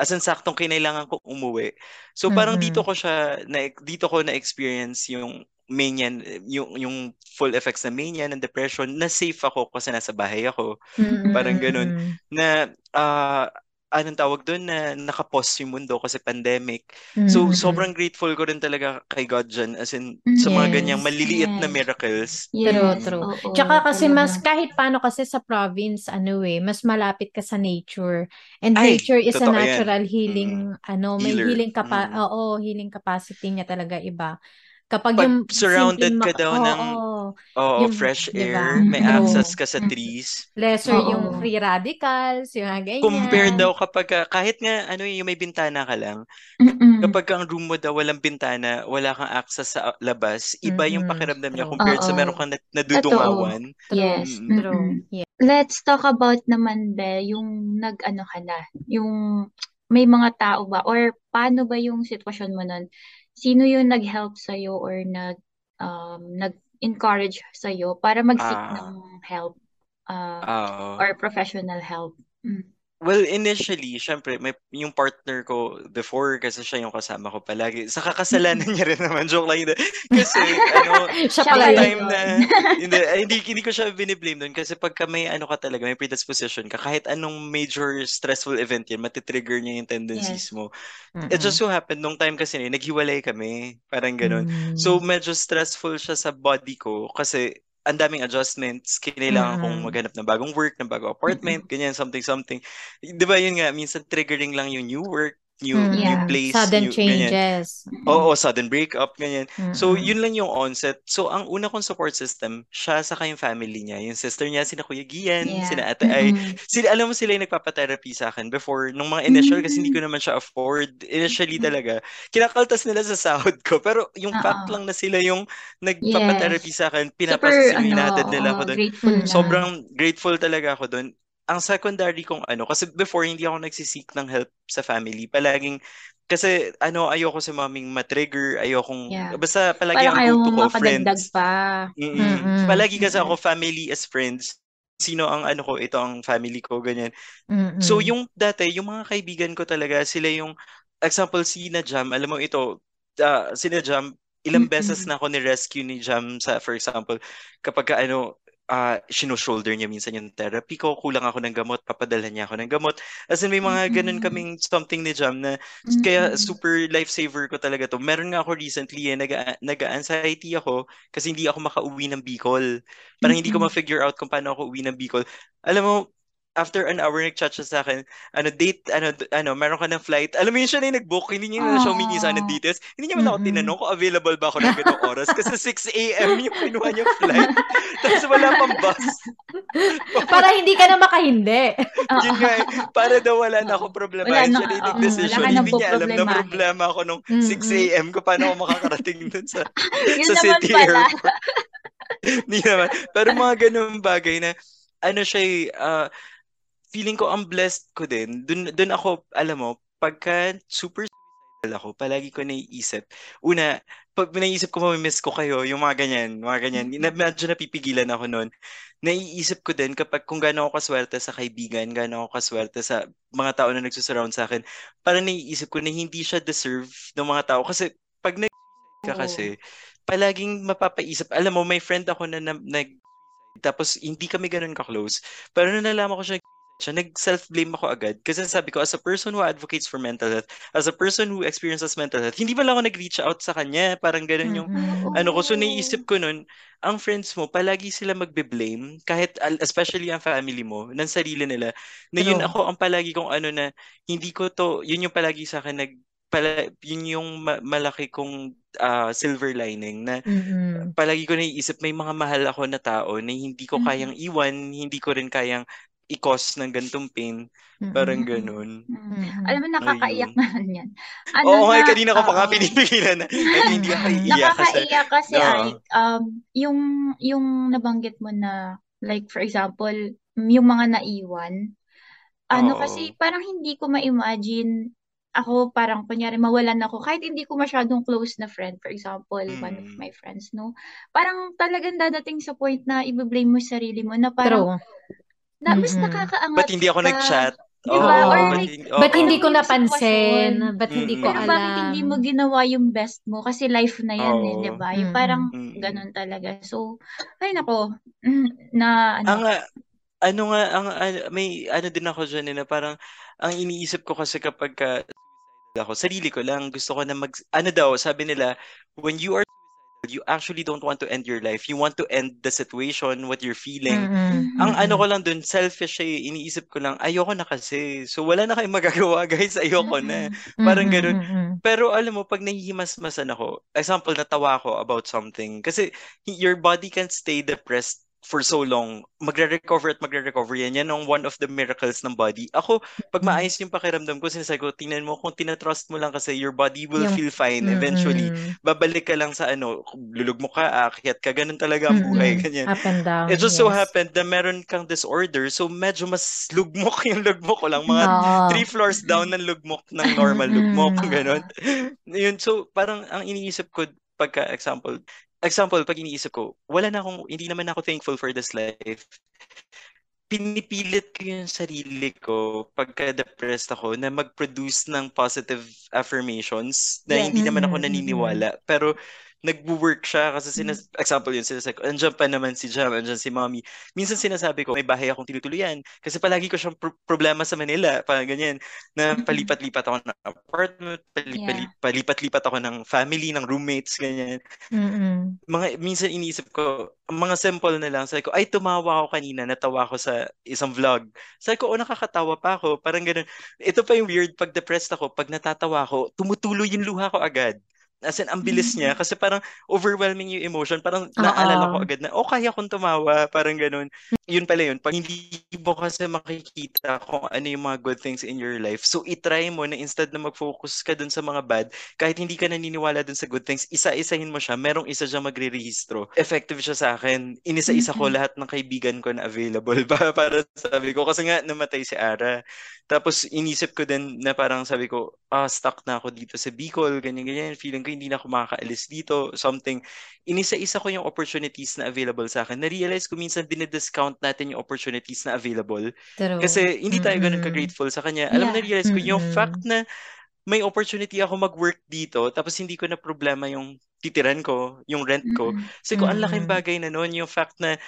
As in saktong kinailangan ko umuwi. So parang dito Mm-mm. ko siya na dito ko na experience yung mania yung yung full effects na mania ng depression na safe ako kasi nasa bahay ako. Parang ganun. Mm-mm. Na ah anong tawag doon na nakapos yung mundo kasi pandemic. So Mm-mm. sobrang grateful ko rin talaga kay God dyan as in Mm, sa mga ganyang maliliit na Yes. miracles. True, Yes. true. Oo, Tsaka kasi mas talaga. kahit paano kasi sa province ano eh, mas malapit ka sa nature. And Ay, nature is a yan. natural Mm. healing ano, may Healer. healing capa Mm. oo, healing capacity niya talaga iba. Kapag Pag yung surrounded ka daw ng Oo, yung fresh air, ba? may access ka sa Mm. trees. Lesser yung Oo. free radicals, yung ganyan. daw kapag ka- kahit nga ano yung may bintana ka lang, Mm-mm. kapag ang room mo daw walang bintana, wala kang access sa labas, iba yung Mm-mm. pakiramdam niya True. compared sa Oo. meron kang nadudungawan. True. Yes. Mm. True. Yeah. Let's talk about naman be yung nag-ano ka na, yung may mga tao ba or paano ba yung sitwasyon mo nun? Sino yung nag-help sa'yo or nag um, nag-encourage sa'yo para mag-seek Ah, ng help uh, oo. or professional help? Mm. Well, initially, syempre, may, yung partner ko before kasi siya yung kasama ko palagi. Sa kakasalanan niya rin naman, joke lang yun. Kasi, ano, Siya pala pala yun. time na, hindi, hindi, hindi ko siya biniblame doon kasi pagka may ano ka talaga, may predisposition ka, kahit anong major stressful event yan, matitrigger niya yung tendencies Yes. mo. It just so happened, nung time kasi naghiwalay kami, parang ganun. So, Mm. medyo stressful siya sa body ko kasi ang daming adjustments, kinailangan kong Mm-mm. maghanap ng bagong work, ng bagong apartment, ganyan, something, something. Di ba yun nga, minsan triggering lang yung new work, new new Yeah. Mm. place, Sudden new, ganyan. changes. Mm-mm. Oo, sudden breakup, ganyan. So, Mm-mm. yun lang yung onset. So, ang una kong support system, siya sa yung family niya. Yung sister niya, sina Kuya Gian, Yeah. sina Ate Ay. Mm-mm. Sila, alam mo sila yung nagpapatherapy sa akin before, nung mga initial, kasi hindi ko naman siya afford. Initially talaga, kinakaltas nila sa sahod ko. Pero yung fact Oo. lang na sila yung nagpapatherapy Yes. sa akin, yung ano, nila ako oo, doon. Sobrang grateful talaga ako doon. Ang secondary kong ano, kasi before hindi ako nagsisik ng help sa family. Palaging, kasi ano, ayoko si maming matrigger, ayokong, Yeah. basta palagi Parang ang go-to ko, friends. pa. Mm-mm. Mm-mm. Palagi kasi ako family as friends. Sino ang ano ko, ito ang family ko, ganyan. So Mm-mm. yung dati, yung mga kaibigan ko talaga, sila yung, example, si Jam, alam mo ito, uh, si Jam, ilang beses Mm-mm. na ako ni-rescue ni Jam sa, for example, kapag ka, ano, uh, shoulder niya minsan yung therapy ko, kulang ako ng gamot, papadala niya ako ng gamot. As in, may mga mm-hmm. ganun kaming something ni Jam na mm-hmm. kaya super lifesaver ko talaga to. Meron nga ako recently, eh, nag- nag-anxiety ako kasi hindi ako makauwi ng Bicol. Parang mm-hmm. hindi ko ma-figure out kung paano ako uwi ng Bicol. Alam mo, after an hour nag-chat siya sa akin, ano, date, ano, ano, meron ka ng flight. Alam mo yun siya na yung nag-book, hindi niya na siya humingi sa ng details. Hindi niya man ako tinanong kung available ba ako ng ganong oras kasi 6 a.m. yung kinuha niya flight. Tapos wala pang bus. para hindi ka na makahindi. yun nga, eh, para daw wala na ako problema. Wala na, siya uh, decision. Wala hindi niya alam na problema ako nung 6 a.m. ko paano ako makakarating dun sa, sa city airport. Hindi naman. Pero mga ganung bagay na ano siya uh, feeling ko ang blessed ko din. Dun, dun ako, alam mo, pagka super ako, palagi ko naiisip. Una, pag naisip ko, mamimiss ko kayo, yung mga ganyan, mga ganyan. Na, medyo napipigilan ako noon. Naiisip ko din kapag kung gaano ako kaswerte sa kaibigan, gaano ako kaswerte sa mga tao na nagsusurround sa akin, parang naiisip ko na hindi siya deserve ng mga tao. Kasi pag nag ka kasi, palaging mapapaisip. Alam mo, may friend ako na, na nag tapos hindi kami ganun ka-close. Pero nung nalaman ko siya siya, nag-self-blame ako agad. Kasi sabi ko, as a person who advocates for mental health, as a person who experiences mental health, hindi ba lang ako nag-reach out sa kanya? Parang ganun yung, mm-hmm. ano ko. So, naiisip ko nun, ang friends mo, palagi sila magbe-blame, kahit, especially ang family mo, ng sarili nila, na yun Hello. ako ang palagi kong ano na, hindi ko to, yun yung palagi sa akin nag, pala, yun yung ma- malaki kong uh, silver lining na mm-hmm. palagi ko naiisip may mga mahal ako na tao na hindi ko mm-hmm. kayang iwan, hindi ko rin kayang i-cause ng gantong pain. Mm-hmm. Parang ganun. Mm-hmm. Alam mo, nakakaiyak Ayun. naman yan. Ano Oo, nga, kanina ko pa nga pinipigilan na hindi ako iiyak. Nakakaiyak kasi, no. ay, um, yung, yung nabanggit mo na, like for example, yung mga naiwan, ano Oo. kasi parang hindi ko ma-imagine ako parang kunyari mawalan ako kahit hindi ko masyadong close na friend for example mm. one of mm. my friends no parang talagang dadating sa point na i-blame mo sarili mo na parang True. Na mas mm-hmm. nakakaangat Ba't hindi ako ka. nag-chat? Di ba? Oh, Or like, oh, ba't hindi ko napansin? Ba't hindi ko alam? Bakit hindi mo ginawa yung best mo? Kasi life na yan oh. eh, di ba? Yung parang mm-hmm. ganun talaga. So, ay nako, mm, na ano. Ang, ano nga, ang, may ano din ako dyan eh, na parang, ang iniisip ko kasi kapag ka, ako, sarili ko lang, gusto ko na mag, ano daw, sabi nila, when you are you actually don't want to end your life. You want to end the situation, what you're feeling. Mm-hmm. Ang ano ko lang dun, selfish eh. Iniisip ko lang, ayoko na kasi. So wala na kayong magagawa guys, ayoko na. Parang ganun. Mm-hmm. Pero alam mo, pag nahihimas-masan ako, example, natawa ako about something. Kasi your body can stay depressed for so long, magre-recover at magre-recover yan. Yan ang one of the miracles ng body. Ako, pag mm. maayos yung pakiramdam ko, sinasabi ko, tingnan mo, kung tinatrust mo lang kasi your body will yung, feel fine eventually. Mm-hmm. Babalik ka lang sa ano, lulug mo ka, akyat ka, ganun talaga ang buhay. Mm-hmm. Ganyan. Up and down. It just yes. so happened na meron kang disorder, so medyo mas lugmok yung lugmok ko lang. Mga no. three floors down ng lugmok ng normal lugmok. ganun. Yun, so parang ang iniisip ko, pagka example, pag iniisip ko, wala na akong, hindi naman ako thankful for this life. Pinipilit ko yung sarili ko pagka-depressed ako na mag-produce ng positive affirmations na yeah. hindi naman ako naniniwala. Pero nagwo-work siya kasi sinas mm. example yun sinasabi ko andyan pa naman si Jam andyan si Mommy. Minsan sinasabi ko may bahay akong tinutuluyan. Kasi palagi ko siyang pro- problema sa Manila pa ganyan na palipat-lipat ako ng apartment yeah. palipat-lipat ako ng family ng roommates ganyan. Mm-hmm. mga minsan iniisip ko mga simple na lang sabi ko ay tumawa ako kanina natawa ako sa isang vlog. Sabi ko oh nakakatawa pa ako. Parang ganun. Ito pa yung weird pag depressed ako pag natatawa ako tumutuloy yung luha ko agad As in, ang bilis niya. Mm. Kasi parang overwhelming yung emotion. Parang Uh-oh. naalala ko agad na, oh, kaya kong tumawa. Parang ganun. Yun pala yun. Pag hindi mo kasi makikita kung ano yung mga good things in your life, so itry mo na instead na mag-focus ka dun sa mga bad, kahit hindi ka naniniwala dun sa good things, isa-isahin mo siya. Merong isa dyan magre-rehistro. Effective siya sa akin. Inisa-isa ko lahat ng kaibigan ko na available ba para sabi ko. Kasi nga, namatay si Ara. Tapos inisip ko din na parang sabi ko, ah, stuck na ako dito sa Bicol, ganyan-ganyan. Feeling ko hindi na ako makakaalis dito, something. Inisa-isa ko yung opportunities na available sa akin. Na-realize ko minsan dinidiscount natin yung opportunities na available. True. Kasi hindi tayo ganun ka-grateful sa kanya. Alam, yeah. na-realize ko yung mm-hmm. fact na may opportunity ako mag-work dito tapos hindi ko na problema yung titiran ko, yung rent ko. Kasi ko ang laking bagay na noon, yung fact na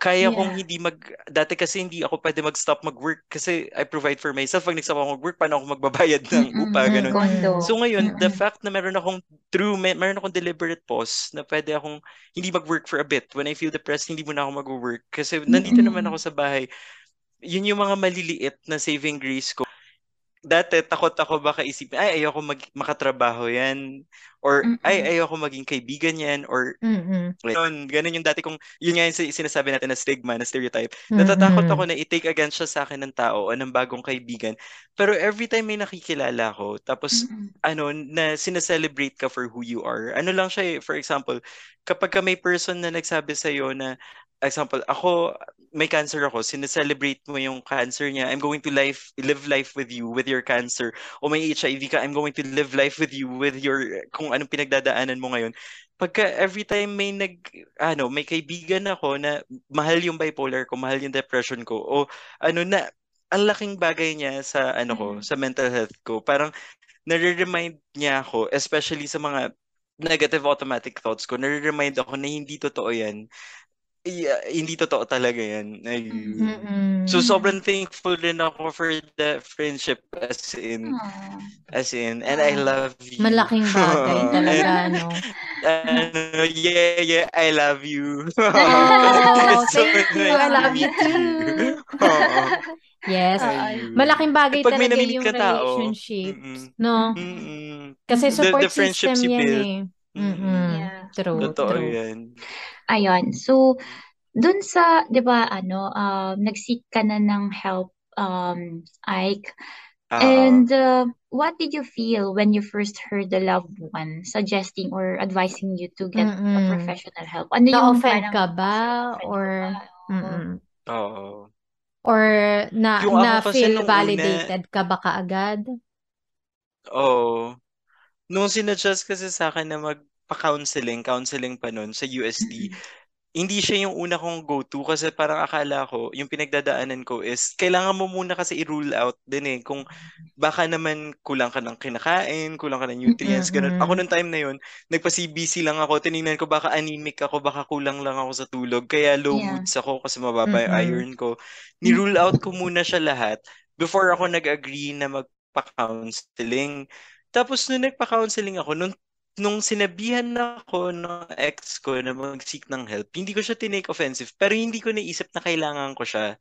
kaya kong Yeah. hindi mag, dati kasi hindi ako pwede mag-stop mag-work kasi I provide for myself. Pag nag-stop ako mag-work, paano ako magbabayad ng upa, ganun. So ngayon, the Mm-mm. fact na meron akong true, may, meron akong deliberate pause na pwede akong hindi mag-work for a bit. When I feel depressed, hindi muna ako mag-work. Kasi nandito naman Mm-mm. ako sa bahay. Yun yung mga maliliit na saving grace ko. Dati, takot ako baka isipin, ay, ayoko mag, makatrabaho yan. Or, ay, Mm-mm. ayoko maging kaibigan yan. Or, Mm-mm. ganun, ganun yung dati kong, yun nga yung sin- sinasabi natin na stigma, na stereotype. Natatakot Mm-mm. ako na i-take against siya sa akin ng tao o ng bagong kaibigan. Pero every time may nakikilala ko, tapos Mm-mm. ano, na sineselebrate ka for who you are. Ano lang siya eh, for example, kapag ka may person na nagsabi sa'yo na, example, ako, may cancer ako, sineselebrate mo yung cancer niya, I'm going to life, live life with you, with your cancer. O may HIV ka, I'm going to live life with you, with your, kung anong pinagdadaanan mo ngayon. Pagka every time may nag, ano, may kaibigan ako na mahal yung bipolar ko, mahal yung depression ko, o ano na, ang laking bagay niya sa ano ko, Mm. sa mental health ko. Parang nare-remind niya ako, especially sa mga negative automatic thoughts ko, nare-remind ako na hindi totoo yan. Yeah, hindi totoo talaga yan. Mm-mm. So sobrang thankful rin ako for the friendship as in Aw. as in and I love you. Malaking bagay talaga, no? ano, yeah, yeah, I love you. Oh, so thank you. nice I love you too. Oo. Yes. Ayun. Malaking bagay Pag talaga yung tao, relationships, mm-mm. no? Mm-mm. Kasi The, support the friendships system yan eh. Mm-mm. Yeah. True, Totoo true. yan. Ayan. So, dun sa, di ba, ano, um, nag-seek ka na ng help, um, Ike. Oo. And uh, what did you feel when you first heard the loved one suggesting or advising you to get a Mm-mm. professional help? Ano yung Na-offend parang ka ba? na-offend ka Or, ba? Oo. Oo. Or na, Yung ako na kasi feel nung una, validated ka ba kaagad? oo. Nung sinadjust kasi sa akin na magpa-counseling, counseling pa nun sa Mm-mm. hindi siya yung una kong go-to kasi parang akala ko, yung pinagdadaanan ko is, kailangan mo muna kasi i-rule out din eh, kung baka naman kulang ka ng kinakain, kulang ka ng nutrients, ganun. Ako nung time na yun, nagpa-CBC lang ako, tinignan ko baka anemic ako, baka kulang lang ako sa tulog, kaya low Yeah. moods ako kasi mababa yung iron ko. Ni-rule out ko muna siya lahat before ako nag-agree na magpa-counseling. Tapos nung nagpa-counseling ako, nung nung sinabihan ako ng ex ko na mag-seek ng help, hindi ko siya tinake offensive, pero hindi ko naisip na kailangan ko siya.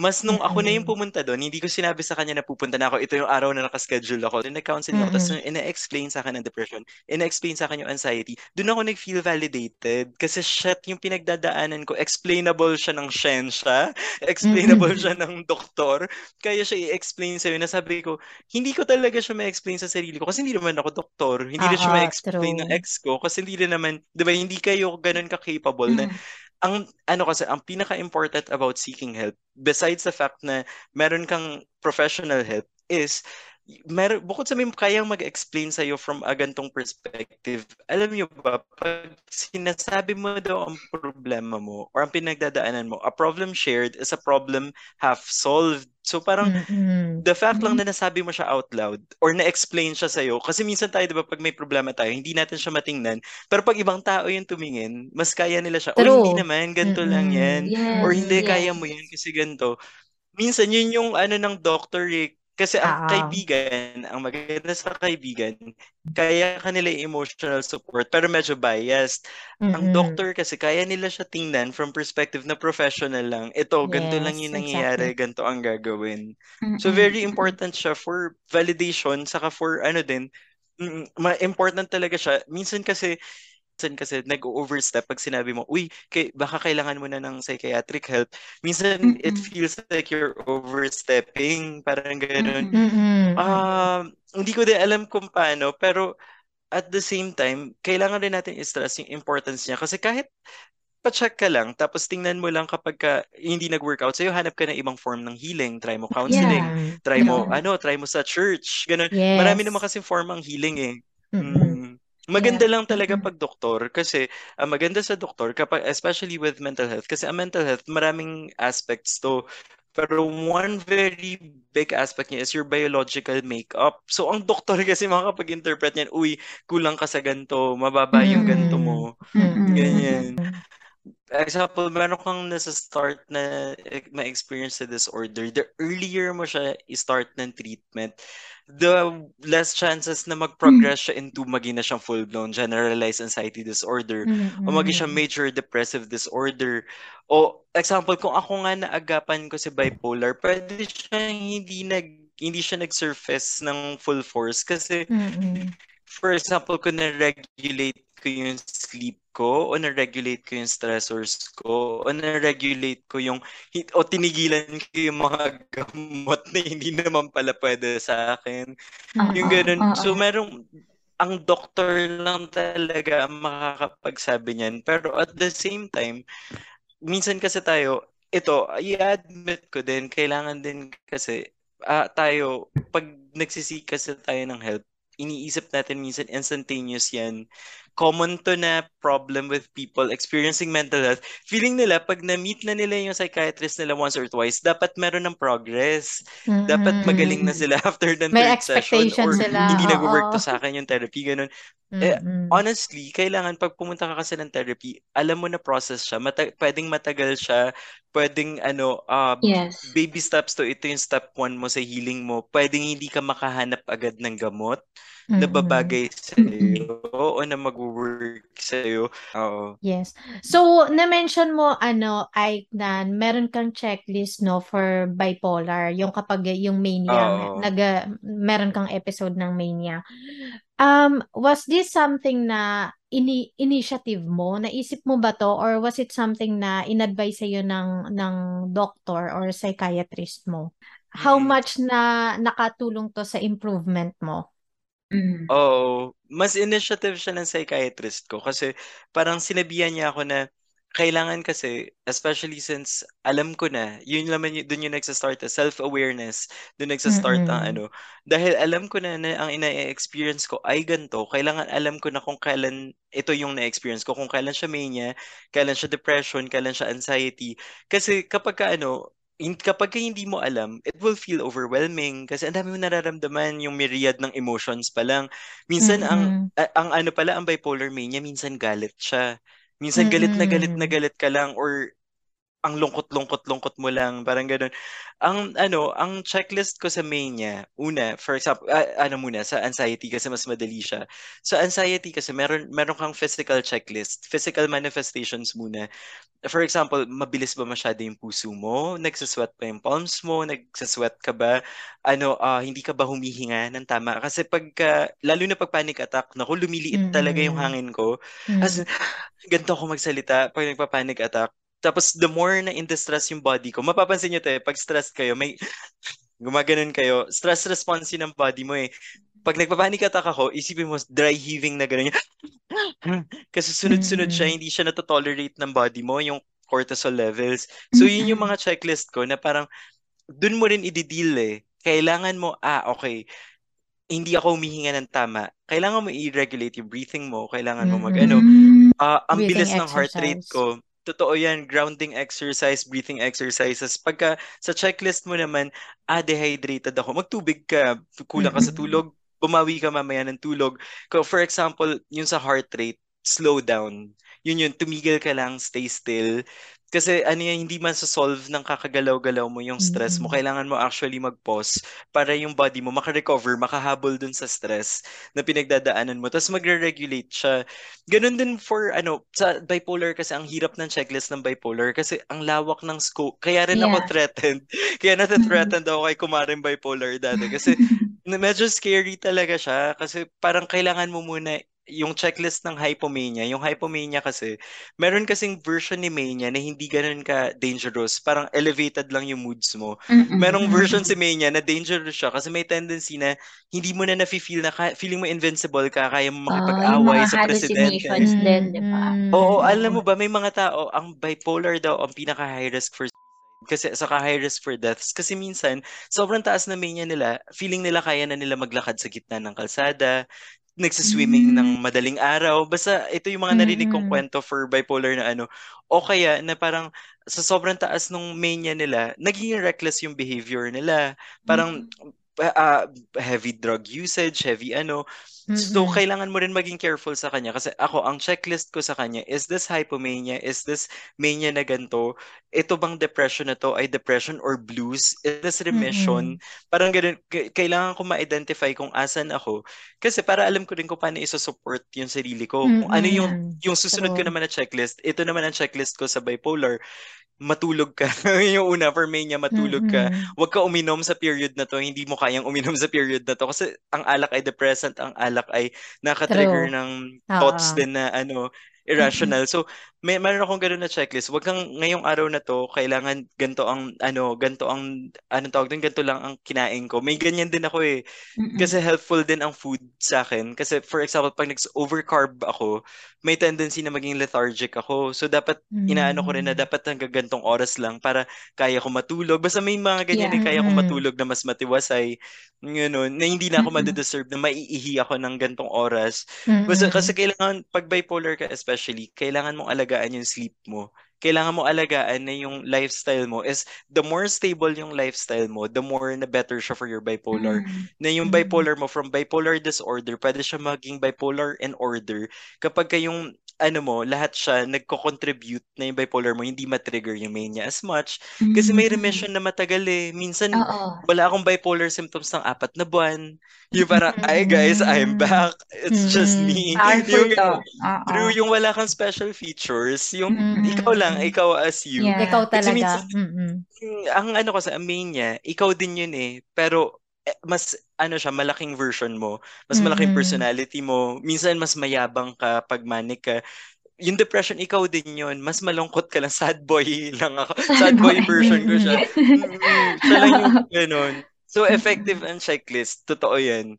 Mas nung ako na yung pumunta doon, hindi ko sinabi sa kanya na pupunta na ako. Ito yung araw na nakaschedule ako. Then nag-counseling ako. Tapos ina-explain sa akin ang depression, ina-explain sa akin yung anxiety, doon ako nag-feel validated. Kasi shit, yung pinagdadaanan ko, explainable siya ng siyensya, explainable Mm-mm. siya ng doktor, kaya siya i-explain sa'yo na sabi ko, hindi ko talaga siya ma-explain sa sarili ko kasi hindi naman ako doktor. Hindi rin siya Oo, ma-explain ng true. ex ko kasi hindi rin naman, di ba, hindi kayo ganun ka-capable na Mm. ang ano kasi ang pinaka-important about seeking help besides the fact na meron kang professional help is meron bukod sa may kayang mag-explain sa iyo from a gantong perspective alam niyo ba pag sinasabi mo daw ang problema mo or ang pinagdadaanan mo a problem shared is a problem half solved so parang Mm-mm. the fact lang Mm. na nasabi mo siya out loud or na-explain siya sa'yo, kasi minsan tayo, di ba, pag may problema tayo, hindi natin siya matingnan. Pero pag ibang tao yung tumingin, mas kaya nila siya, o hindi True. naman, ganito lang yan. Mm-mm. Or Yes, hindi, kaya yes. mo yan kasi ganito. Minsan, yun yung ano ng doctor eh. Kasi ang Oo. kaibigan, ang maganda sa kaibigan, kaya kanila emotional support, pero medyo biased. Ang Mm-mm. doctor kasi, kaya nila siya tingnan from perspective na professional lang. Ito, ganito lang Yes, yung nangyayari, exactly. ganito ang gagawin. So Mm-mm. very important siya for validation saka for ano din ma important talaga siya. Minsan kasi minsan kasi nag-overstep pag sinabi mo, uy, kay, baka kailangan mo na ng psychiatric help. Minsan it Mm-mm. feels like you're overstepping, parang ganun. Mm-mm. Um, hindi ko din alam kung paano, pero at the same time, kailangan rin natin i-stress yung importance niya kasi kahit pa-check ka lang, tapos tingnan mo lang kapag ka, hindi nag-workout sa'yo, hanap ka ng ibang form ng healing. Try mo counseling, Mm-mm. try mo, Yeah. ano, try mo sa church, ganun. Marami naman Yes. kasi form ang healing eh. Mm-mm. Maganda Yeah. lang talaga pag doktor kasi ang maganda sa doktor kapag especially with mental health kasi ang mental health maraming aspects to Pero one very big aspect niya is your biological makeup. So, ang doktor kasi makakapag-interpret niyan, uy, kulang ka sa ganito, mababa yung ganito mo. Mm-mm. Ganyan. Example, meron kang nasa start na eh, ma-experience sa disorder, the earlier mo siya i-start ng treatment, the less chances na mag-progress siya into maging na siyang full-blown generalized anxiety disorder o maging siya Mm-mm. major depressive disorder. O example, kung ako nga naagapan ko si bipolar, pwede siya hindi nag hindi siya nag-surface ng full force kasi Mm-mm. for example, kung na-regulate ko yung sleep ko o na-regulate ko yung stressors ko o na-regulate ko yung o tinigilan ko yung mga gamot na hindi naman pala pwede sa akin. Yung Oo, ganun. oo. So, merong ang doctor lang talaga ang makakapagsabi niyan. Pero at the same time, minsan kasi tayo, ito, i-admit ko din, kailangan din kasi ah, tayo, pag nagsisik kasi tayo ng help, iniisip natin minsan instantaneous yan. Common to na problem with people experiencing mental health. Feeling nila, pag na-meet na nila yung psychiatrist nila once or twice, dapat meron ng progress. Dapat Mm-mm. magaling na sila after ng May third session or sila, hindi oo. nag-work to sa akin yung therapy, ganun. Eh, Mm-mm. honestly, kailangan pag pumunta ka kasi ng therapy, alam mo na process siya. Mata- pwedeng matagal siya, pwedeng ano, uh, Yes. baby steps to, ito yung step one mo sa healing mo. Pwedeng hindi ka makahanap agad ng gamot na Mm-mm. babagay sa'yo o na mag-work sa'yo. Oo. Yes. So, na-mention mo, ano, Ike, na meron kang checklist, no, for bipolar. Yung kapag yung mania, Oo. nag, meron kang episode ng mania. Um, was this something na ini initiative mo? Naisip mo ba to? Or was it something na in-advise sa'yo ng, ng doctor or psychiatrist mo? How Mm. much na nakatulong to sa improvement mo? Mm. Oo. Mas initiative siya ng psychiatrist ko kasi parang sinabihan niya ako na kailangan kasi, especially since alam ko na, yun naman yun, dun yung nagsa-start, eh, self-awareness, dun nagsa-start ang Mm-mm. ano. Dahil alam ko na na ang ina-experience ko ay ganito, kailangan alam ko na kung kailan ito yung na-experience ko, kung kailan siya mania, kailan siya depression, kailan siya anxiety. Kasi kapag ka ano, hin- kapag ka hindi mo alam, it will feel overwhelming kasi ang dami mo nararamdaman yung myriad ng emotions pa lang. Minsan ang Mm-mm. a- ang ano pala ang bipolar mania, minsan galit siya. Minsan galit na galit na galit ka lang or ang lungkot-lungkot-lungkot mo lang, parang ganun. Ang ano, ang checklist ko sa mania, una, for example, ah, ano muna, sa anxiety kasi mas madali siya. Sa anxiety kasi meron meron kang physical checklist, physical manifestations muna. For example, mabilis ba masyado yung puso mo? Nagsasweat pa yung palms mo? Nagsasweat ka ba? Ano, ah, hindi ka ba humihinga ng tama? Kasi pagka, lalo na pag panic attack, naku, lumiliit talaga yung Mm-mm. hangin ko. Mm. As, ganito ako magsalita pag nagpa-panic attack. Tapos, the more na in-distress yung body ko, mapapansin nyo to eh, pag stressed kayo, may, gumaganon kayo, stress response yun ng body mo eh. Pag nagpa-panic attack ako, isipin mo, dry heaving na gano'n. Kasi sunod-sunod siya, Mm-mm. hindi siya natotolerate ng body mo, yung cortisol levels. So, yun yung mga checklist ko na parang, dun mo rin i-deal eh. Kailangan mo, ah, okay, hindi ako humihinga ng tama. Kailangan mo i-regulate yung breathing mo. Kailangan mo mag, ano, Mm. ah, ang Breathing bilis ng heart rate ko. Totoo yan, grounding exercise, breathing exercises. Pagka sa checklist mo naman, ah, dehydrated ako, magtubig ka, kulang ka sa tulog, bumawi ka mamaya ng tulog. For example, yung sa heart rate, slow down. Yun yun, tumigil ka lang, stay still. Kasi ano yan, hindi man solve ng kakagalaw-galaw mo yung stress mo. Mm-mm. Kailangan mo actually mag-pause para yung body mo makarecover, makahabol dun sa stress na pinagdadaanan mo. Tapos magre-regulate siya. Ganun din for ano, sa bipolar kasi ang hirap ng checklist ng bipolar kasi ang lawak ng scope. Kaya rin ako Yeah. threatened. Kaya Mm-mm. nata-threatened ako kay kumaring bipolar dati kasi medyo scary talaga siya kasi parang kailangan mo muna yung checklist ng hypomania. Yung hypomania kasi, meron kasing version ni mania na hindi ganun ka dangerous. Parang elevated lang yung moods mo. Mm-mm. Merong version si mania na dangerous siya kasi may tendency na hindi mo na nafe-feel na ka- feeling mo invincible ka, kaya mo Oh, yung makipag-away mga sa presidente. hallucinations din, di ba? Oo, alam mo ba, may mga tao, ang bipolar daw ang pinaka-high risk for kasi saka high risk for deaths kasi minsan sobrang taas na mania nila feeling nila kaya na nila maglakad sa gitna ng kalsada nagsiswimming ng Mm. madaling araw. Basta ito yung mga narinig kong Mm-mm. kwento for bipolar na ano. O kaya na parang sa sobrang taas nung mania nila, naging reckless yung behavior nila. Parang ah, ah, heavy drug usage, heavy ano. So, Mm-mm. kailangan mo rin maging careful sa kanya. Kasi ako, ang checklist ko sa kanya, is this hypomania? Is this mania na ganito? Ito bang depression na to ay depression or blues? Is this remission? Parang ganun, k- kailangan ko ma-identify kung asan ako. Kasi para alam ko rin kung paano isa-support yung sarili ko. Kung ano yung, yung susunod ko True. naman na checklist. Ito naman ang checklist ko sa bipolar. Matulog ka. yung una, for mania, matulog ka Mm-mm. huwag ka uminom sa period na to, hindi mo kayang uminom sa period na to kasi ang alak ay depressant, ang alak ay nakatrigger True. ng thoughts Oo. din na ano, irrational. So, may meron akong ganoon na checklist. Huwag kang ngayong araw na to, kailangan ganto ang ano, ganto ang anong tawag doon, ganto lang ang kinain ko. May ganyan din ako eh. Mm-mm. Kasi helpful din ang food sa akin. Kasi for example, pag nag-overcarb ako, may tendency na maging lethargic ako. So dapat inaano ko rin na Mm. dapat hanggang gantong oras lang para kaya ko matulog. Basta may mga ganyan Yeah. eh, kaya ko Mm-mm. matulog na mas matiwasay. Ganun, na hindi na ako Mm-mm. madideserve na maiihi ako ng gantong oras. Basta kasi kailangan, pag bipolar ka especially, kailangan mong alagaan yung sleep mo. Kailangan mo alagaan na yung lifestyle mo is the more stable yung lifestyle mo, the more na better siya for your bipolar. Mm. Na yung Mm. bipolar mo from bipolar disorder, pwede siya maging bipolar in order kapag ka yung ano mo, lahat siya nagko-contribute na yung bipolar mo, hindi matrigger yung mania as much. Kasi may Mm. remission na matagal eh. Minsan, Oo. wala akong bipolar symptoms ng apat na buwan. Yung parang, ay guys, I'm Mm. back. It's just Mm. me. Powerful Yung, to. True, yung wala kang special features. Yung ikaw lang, ikaw as you. Yeah. Ikaw Kasi talaga. minsan, Mm-mm. yung- ang ano ko sa mania, ikaw din yun eh. Pero mas ano siya, malaking version mo. Mas malaking Mm-mm. personality mo. Minsan mas mayabang ka pag manic ka. Yung depression, ikaw din yun. Mas malungkot ka lang. Sad boy lang ako. Sad boy version ko siya. Mm, siya lang yung ganun. So, effective ang checklist. Totoo yan.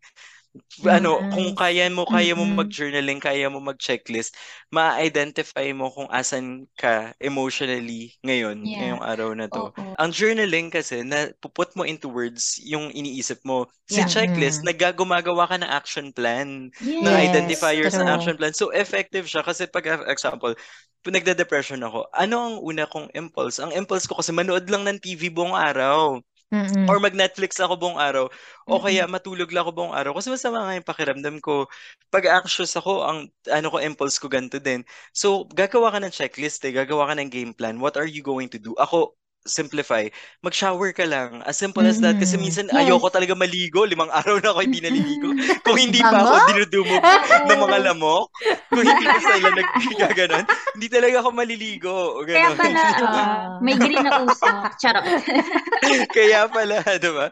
Ano, kung Nice. kaya mo, kaya mo mag-journaling, kaya mo mag-checklist, ma-identify mo kung asan ka emotionally ngayon, Yeah. ngayong araw na to. Oo. Ang journaling kasi, na puput mo into words yung iniisip mo. Si Yeah. checklist, Mm. nagagumagawa ka ng action plan, ng Yes. identifiers ng action plan. So, effective siya kasi pag, example, kung nagda-depression ako, ano ang una kong impulse? Ang impulse ko kasi manood lang ng TV buong araw. Mm-mm. Or mag-Netflix ako buong araw. O Mm-mm. kaya matulog lang ako buong araw. Kasi masama nga yung pakiramdam ko. Pag anxious ako, ang ano ko, impulse ko ganito din. So, gagawa ka ng checklist eh. Gagawa ka ng game plan. What are you going to do? Ako, simplify. Mag-shower ka lang. As simple as that. Kasi Mm-mm. minsan, Yes. ayoko talaga maligo. Limang araw na ako hindi naliligo. Kung hindi pa ako dinudumog ng mga lamok. Kung hindi pa sila nagkaganon. Hindi talaga ako maliligo. Kaya Ganon. pala, ah, may green na usok. Charot. Kaya pala, di ba?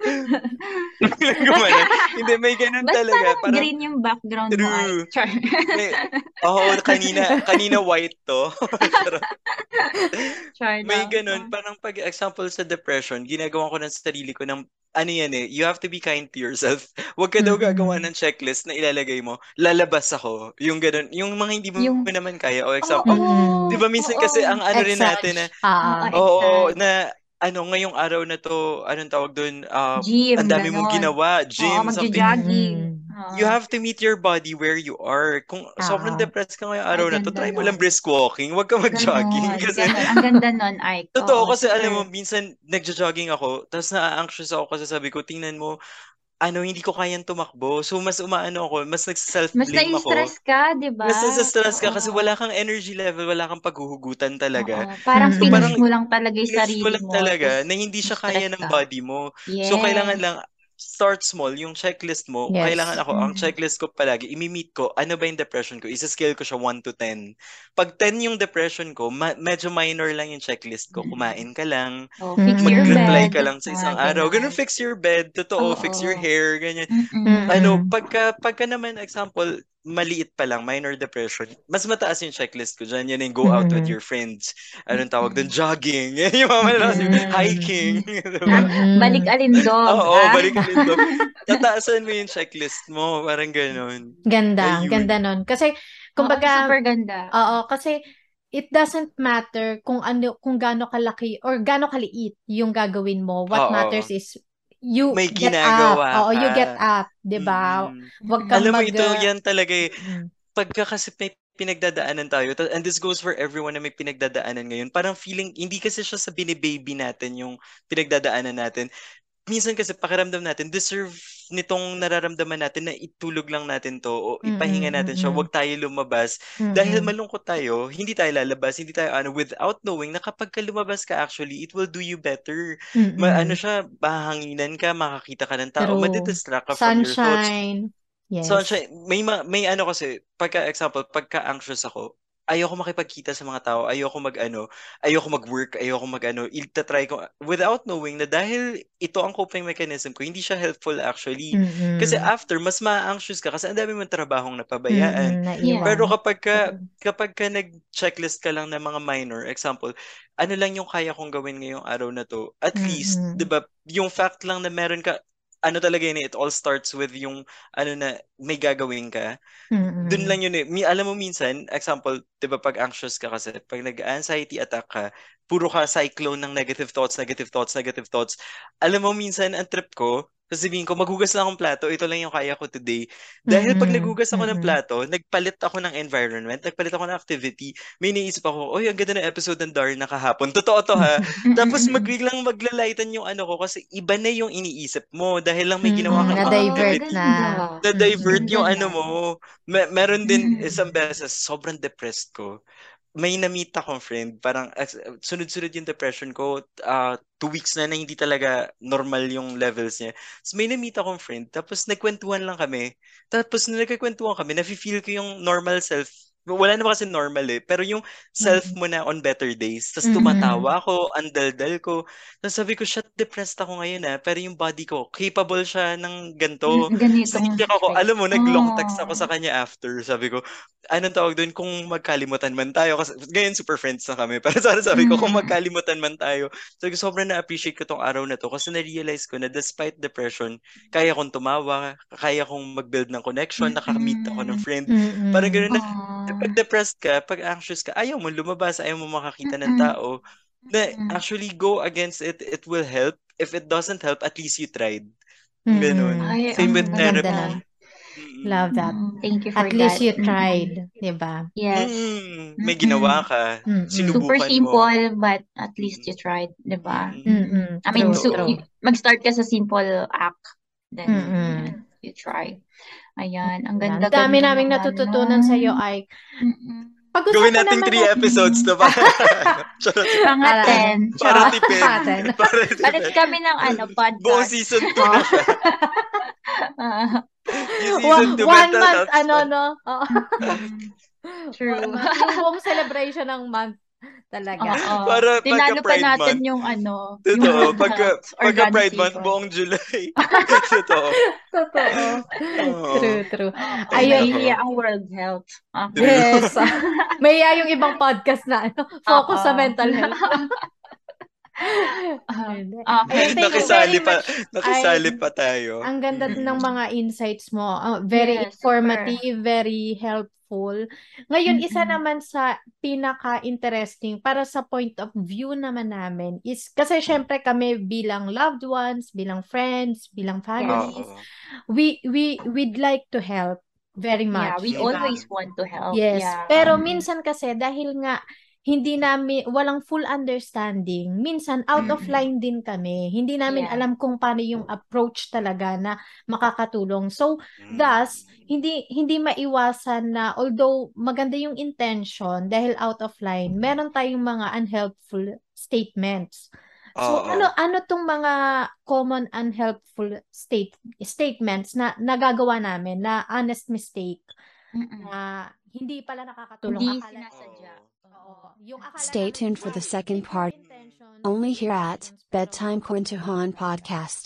Hindi, may ganun Ba't talaga. Parang, green yung background mo ay? True. Char. oo, kanina, kanina white to. Charot. Char may ganun. Parang pag example sa depression, ginagawa ko ng sarili ko ng, ano yan eh, you have to be kind to yourself. Huwag ka daw Mm-mm. gagawa ng checklist na ilalagay mo, lalabas ako. Yung ganun. Yung mga hindi mo Yung- naman kaya. O example, Mm-mm. di ba minsan Oo. kasi ang ano rin natin na, Ah, Oo, oo, exact. na, ano, ngayong araw na to, anong tawag doon, ah, Gym, ang dami mong ginawa, gym, Oo, something. You have to meet your body where you are. Kung sobrang Oo. depressed ka ngayong araw na to, try mo lang brisk walking. Huwag ka mag-jogging. Ganon, Kasi, ganon. Ang ganda nun, Ike. totoo, Oo, kasi alam mo, minsan nagja-jogging ako, tapos na-anxious ako kasi sabi ko, tingnan mo, ano, hindi ko kayang tumakbo. So, mas umaano ako, mas Mas nagsa-self-blame ako. na-stress ka, di ba? Mas nasa-stress ka kasi wala kang energy level, wala kang paghuhugutan talaga. Oo. Parang. So, pinush parang mo lang talaga yung sarili mo lang mo. talaga tas na hindi siya kaya ng ka. body mo. Yes. So, kailangan lang, start small, yung checklist mo, Yes. kailangan ako, ang Mm. checklist ko palagi, imi-meet ko, ano ba yung depression ko? Isa-scale ko siya 1 to 10. Pag 10 yung depression ko, ma- medyo minor lang yung checklist ko. Mm. Kumain ka lang, Oh, fix Mm. your mag-reply bed. ka lang sa isang Mga araw. Ganun, fix your bed. Totoo, fix your hair, ganyan. Ano, Mm-mm. pagka, pagka naman, example, maliit pa lang, minor depression, mas mataas yung checklist ko dyan. Yan yung go out with Mm-mm. your friends. Anong tawag doon? Jogging. Yan yung mga malakas, yung Mm-mm. hiking. Diba? Mm-mm. Balik alindog. Oo, ah. balik dito. Tataasan mo yung checklist mo. Parang ganun. Ganda, Ayun. ganda nun. Kasi, kumbaga, super ganda. Oo, kasi it doesn't matter kung ano kung gaano kalaki or gaano kaliit yung gagawin mo. What Oo. matters is you may get ginagawa up. Oo, you get up, 'di ba? Mm. Wag kang Alam mo, mag ito, ah, yan talaga eh. mm, Pagka kasi may pinagdadaanan tayo, ta- and this goes for everyone na may pinagdadaanan ngayon, parang feeling, hindi kasi siya sa binibaby natin yung pinagdadaanan natin. Minsan kasi pakiramdam natin, deserve nitong nararamdaman natin na itulog lang natin to o ipahinga mm, natin siya, mm, wag tayo lumabas. Dahil mm, malungkot tayo, hindi tayo lalabas, hindi tayo ano, without knowing na kapag ka lumabas ka actually, it will do you better. Ma, ano mm. siya, mahanginan ka, makakita ka ng tao, True. madidistract ka from your thoughts. Sunshine. Yes. Sunshine, may, ma- may ano kasi, pagka example, pagka anxious ako, ayoko makipagkita sa mga tao, ayoko mag ano, ayoko mag-work, ayoko mag ano, ita-try ko without knowing na dahil ito ang coping mechanism ko, hindi siya helpful actually. Kasi Mm-mm. after, mas ma-anxious ka kasi ang dami mong trabahong napabayaan. Naiwan. Pero kapag ka, kapag ka nag-checklist ka lang ng mga minor, example, ano lang yung kaya kong gawin ngayong araw na to, at least, Mm-mm. di ba, yung fact lang na meron ka, ano talaga yun, eh, it all starts with yung, ano na, may gagawin ka. Dun Mm-mm. lang yun eh. Mi, alam mo minsan, example, di ba, pag anxious ka kasi, pag nag-anxiety attack ka, puro ka cyclone ng negative thoughts, negative thoughts, negative thoughts. Alam mo minsan, ang trip ko, sasabihin ko, maghugas lang akong plato, ito lang yung kaya ko today. Dahil pag Mm-mm. naghugas ako ng Mm-mm. plato, nagpalit ako ng environment, nagpalit ako ng activity, may naisip ako, oy, ang ganda ng episode ng Darna kahapon. Totoo to ha. Tapos magbilang maglalaitan yung ano ko kasi iba na yung iniisip mo dahil lang may ginawa kang Na-divert activity. na. Na-divert yung ano mo. Me- meron din isang beses, sobrang depressed ko. May na-meet akong friend, parang as- sunod-sunod yung depression ko, ah, two weeks na na hindi talaga normal yung levels niya. So may na-meet akong friend, tapos nagkwentuhan lang kami. Tapos nung nagkakwentuhan kami, nafe-feel ko yung normal self. Wala naman kasi normal eh, pero yung self mo na on better days. Tapos tumatawa ako, ang daldal ko. Tapos sabi ko, shit, depressed ako ngayon ah. Pero yung body ko, capable siya ng ganito. Ganito. Hindi ako, alam mo, nag-long text Oh. ako sa kanya after. Sabi ko, anong tawag doon kung magkalimutan man tayo? Kasi ngayon super friends na kami. Pero sana sabi ko, kung magkalimutan man tayo. Sabi ko, sobrang na-appreciate ko tong araw na to kasi na-realize ko na despite depression, kaya kong tumawa, kaya kong mag-build ng connection, nakameet ako ng friend. Mm-mm. Parang ganoon na, Aw. Pag depressed ka, pag anxious ka, ayaw mo lumabas, ayaw mo makakita ng tao. Na actually go against it, it will help. If it doesn't help, at least you tried. Ganun. Ay, Same with therapy. Mm-mm. Love that. Thank you for At least that. you Mm-mm. tried, di ba? Yes. Mm, may ginawa ka. Mm-mm. Sinubukan Super mo. simple, but at least you tried, di ba? Mm. Mm-mm. I mean, True, so, true. mag-start ka sa simple act. Then, yan, you try. Ayan, ang ganda Dami ganda naming natututunan sa iyo. Ike. Mm-mm. Pag-usapan Gawin natin three natin. episodes na ba? Charot. Mga Para- 10. Para tipid. Para Palit tipid. kami ng ano, Buong podcast. season 2 na siya. Ah, One, season 2 one month, ano, no? True. Yung buong celebration ng month talaga. Oo. Para Tinalo pa natin Month. yung ano, yung Totoo. mental Pagka, pagka Pride Month, buong July. Totoo. Totoo. Oo. True, true. Ayun. nahihiya ang World Health. Okay. Yes. May uh, yung ibang podcast na ano, focus sa Oo. mental health. Ah, Hindi. Okay. You Nakisali pa, nakisali pa tayo. Ang ganda ng mga insights mo. Uh, very Yes, super. informative, very helpful. Ngayon, isa Mm-mm. naman sa pinaka-interesting para sa point of view naman namin is kasi syempre kami bilang loved ones, bilang friends, bilang families, Oo. we we we'd like to help very Yeah, much, we di ba? always want to help. Yes. Yeah. Pero minsan kasi dahil nga hindi namin walang full understanding, minsan out of Mm-mm. line din kami. Hindi namin Yeah. alam kung paano yung approach talaga na makakatulong. So, Mm. thus, hindi hindi maiwasan na although maganda yung intention dahil out of line, meron tayong mga unhelpful statements. So, Oo. ano ano tong mga common unhelpful state statements na nagagawa namin na honest mistake na hindi pala nakakatulong. Hindi Akala, sinasadya. Oo. Yung akala Stay tuned for the second part, only here at Bedtime Quintuhan Podcast.